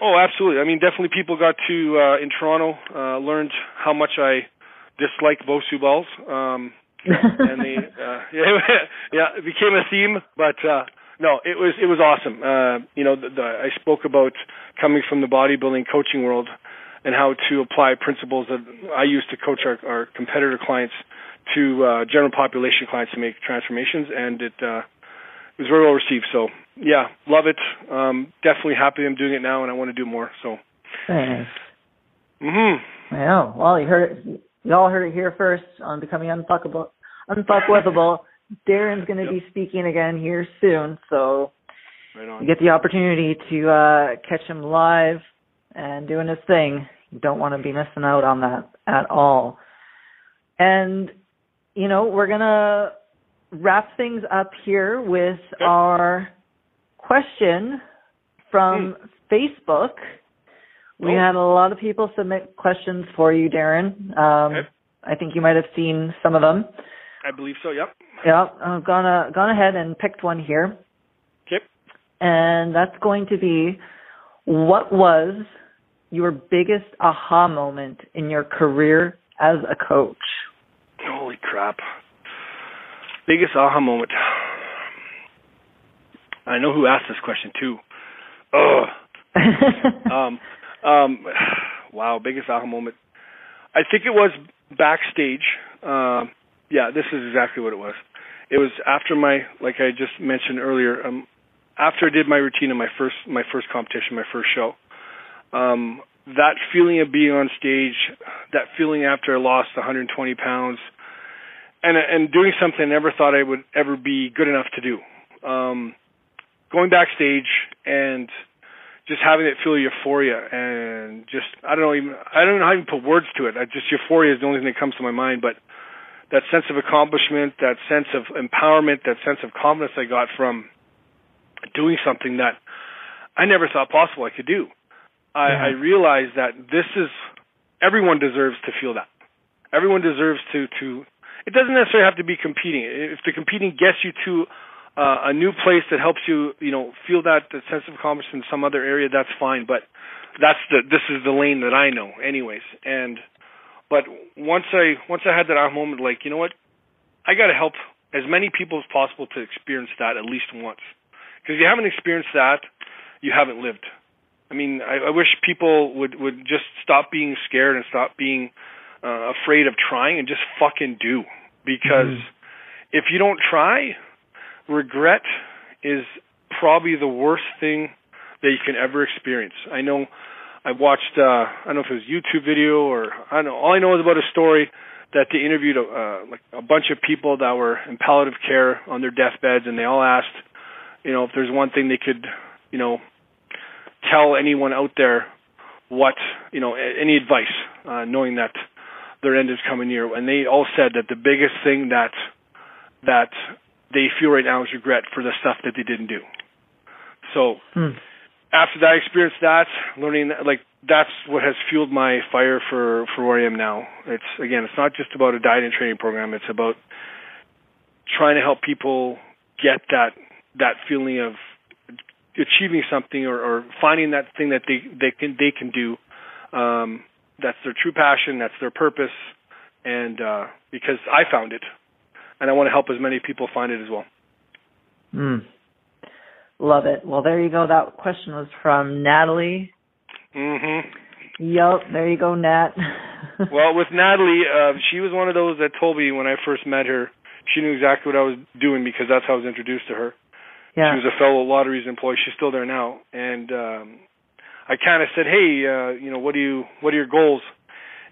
Oh, absolutely. I mean, definitely people got to uh, in Toronto uh, learned how much I dislike Bosu balls. Um, and the uh, yeah, yeah, it became a theme, but uh, no, it was it was awesome. Uh, you know, the, the, I spoke about coming from the bodybuilding coaching world and how to apply principles that I used to coach our, our competitor clients to uh, general population clients to make transformations, and it uh, was very well received. So yeah, love it. Um, definitely happy I'm doing it now, and I want to do more. So. Thanks. Mhm. Well, well, you heard it. You all heard it here first on becoming unfuckable, unfuckwithable. Darren's going to be speaking again here soon, so right you get the opportunity to uh, catch him live and doing his thing. You don't want to be missing out on that at all. And you know, we're gonna wrap things up here with okay. our question from hmm. Facebook. We oh. had a lot of people submit questions for you, Darren. Um, okay. I think you might have seen some of them. I believe so. Yep. Yeah, I've gone uh, gone ahead and picked one here. Okay. And that's going to be what was your biggest aha moment in your career as a coach? Holy crap. Biggest aha moment. I know who asked this question too. Ugh. um, um, wow, biggest aha moment. I think it was backstage. Uh, yeah, this is exactly what it was. It was after my, like I just mentioned earlier, um, after I did my routine in my first my first competition, my first show. Um, that feeling of being on stage, that feeling after I lost 120 pounds, and and doing something I never thought I would ever be good enough to do. Um, going backstage and just having it feel of euphoria and just I don't know even I don't know how to put words to it. I just euphoria is the only thing that comes to my mind, but that sense of accomplishment, that sense of empowerment, that sense of confidence I got from doing something that I never thought possible I could do. I, yeah. I realized that this is everyone deserves to feel that. Everyone deserves to to. It doesn't necessarily have to be competing. If the competing gets you to uh, a new place that helps you, you know, feel that, that sense of accomplishment in some other area, that's fine. But that's the this is the lane that I know, anyways. And but once I once I had that aha moment, like you know what, I got to help as many people as possible to experience that at least once. Because if you haven't experienced that, you haven't lived. I mean, I, I wish people would would just stop being scared and stop being uh, afraid of trying and just fucking do because mm-hmm. if you don't try, regret is probably the worst thing that you can ever experience. I know I watched uh I don't know if it was a YouTube video or I don't know. All I know is about a story that they interviewed a, uh, like a bunch of people that were in palliative care on their deathbeds, and they all asked, you know, if there's one thing they could, you know, tell anyone out there, what, you know, any advice, uh, knowing that their end is coming near, and they all said that the biggest thing that that they feel right now is regret for the stuff that they didn't do. So. Hmm after that experience, that learning that, like that's what has fueled my fire for for where I am now. It's again, it's not just about a diet and training program. It's about trying to help people get that that feeling of achieving something or, or finding that thing that they they can they can do. Um, that's their true passion. That's their purpose. And uh, because I found it, and I want to help as many people find it as well. Mm. Love it. Well, there you go. That question was from Natalie. Mhm. Yep. There you go, Nat. well, with Natalie, uh, she was one of those that told me when I first met her, she knew exactly what I was doing because that's how I was introduced to her. Yeah. She was a fellow lotteries employee. She's still there now, and um, I kind of said, "Hey, uh, you know, what do you, what are your goals?"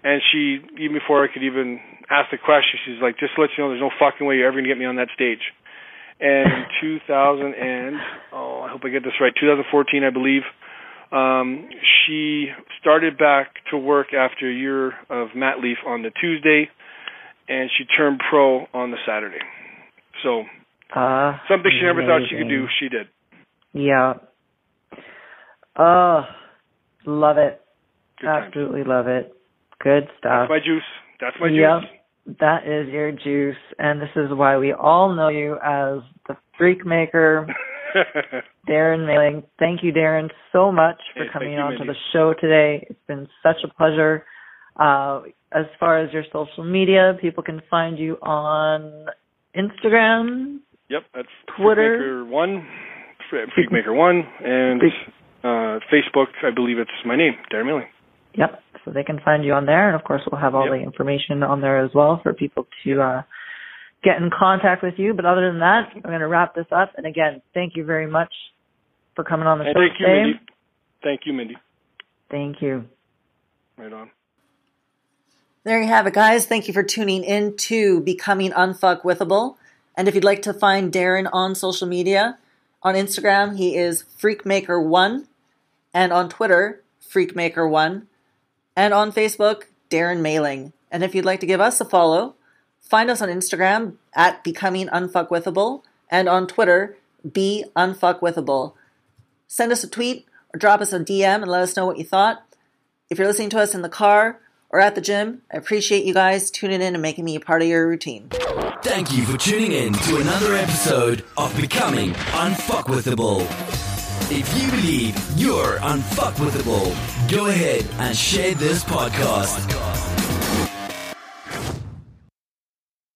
And she, even before I could even ask the question, she's like, "Just to let you know, there's no fucking way you're ever gonna get me on that stage." and in 2000 and oh, I hope I get this right, 2014, I believe. Um, she started back to work after a year of mat leaf on the Tuesday, and she turned pro on the Saturday. So uh, something she never thought she could do, she did. Yeah. Oh, love it. Good Absolutely love it. Good stuff. That's my juice. That's my yep. juice. That is your juice, and this is why we all know you as the Freak Maker, Darren Mailing. Thank you, Darren, so much for hey, coming you, on to the show today. It's been such a pleasure. Uh, as far as your social media, people can find you on Instagram. Yep, that's Twitter. Freakmaker One, Freakmaker One, and uh, Facebook. I believe it's my name, Darren Mailing. Yep. So they can find you on there, and of course we'll have all yep. the information on there as well for people to uh, get in contact with you. But other than that, I'm going to wrap this up. And again, thank you very much for coming on the and show thank today. You, Mindy. Thank you, Mindy. Thank you. Right on. There you have it, guys. Thank you for tuning in to Becoming Unfuckwithable. And if you'd like to find Darren on social media, on Instagram, he is Freakmaker1, and on Twitter, Freakmaker1, and on Facebook, Darren Mailing. And if you'd like to give us a follow, find us on Instagram at Becoming Unfuckwithable and on Twitter, Be Unfuckwithable. Send us a tweet or drop us a DM and let us know what you thought. If you're listening to us in the car or at the gym, I appreciate you guys tuning in and making me a part of your routine. Thank you for tuning in to another episode of Becoming Unfuckwithable. If you believe you're unfuckwithable, go ahead and share this podcast.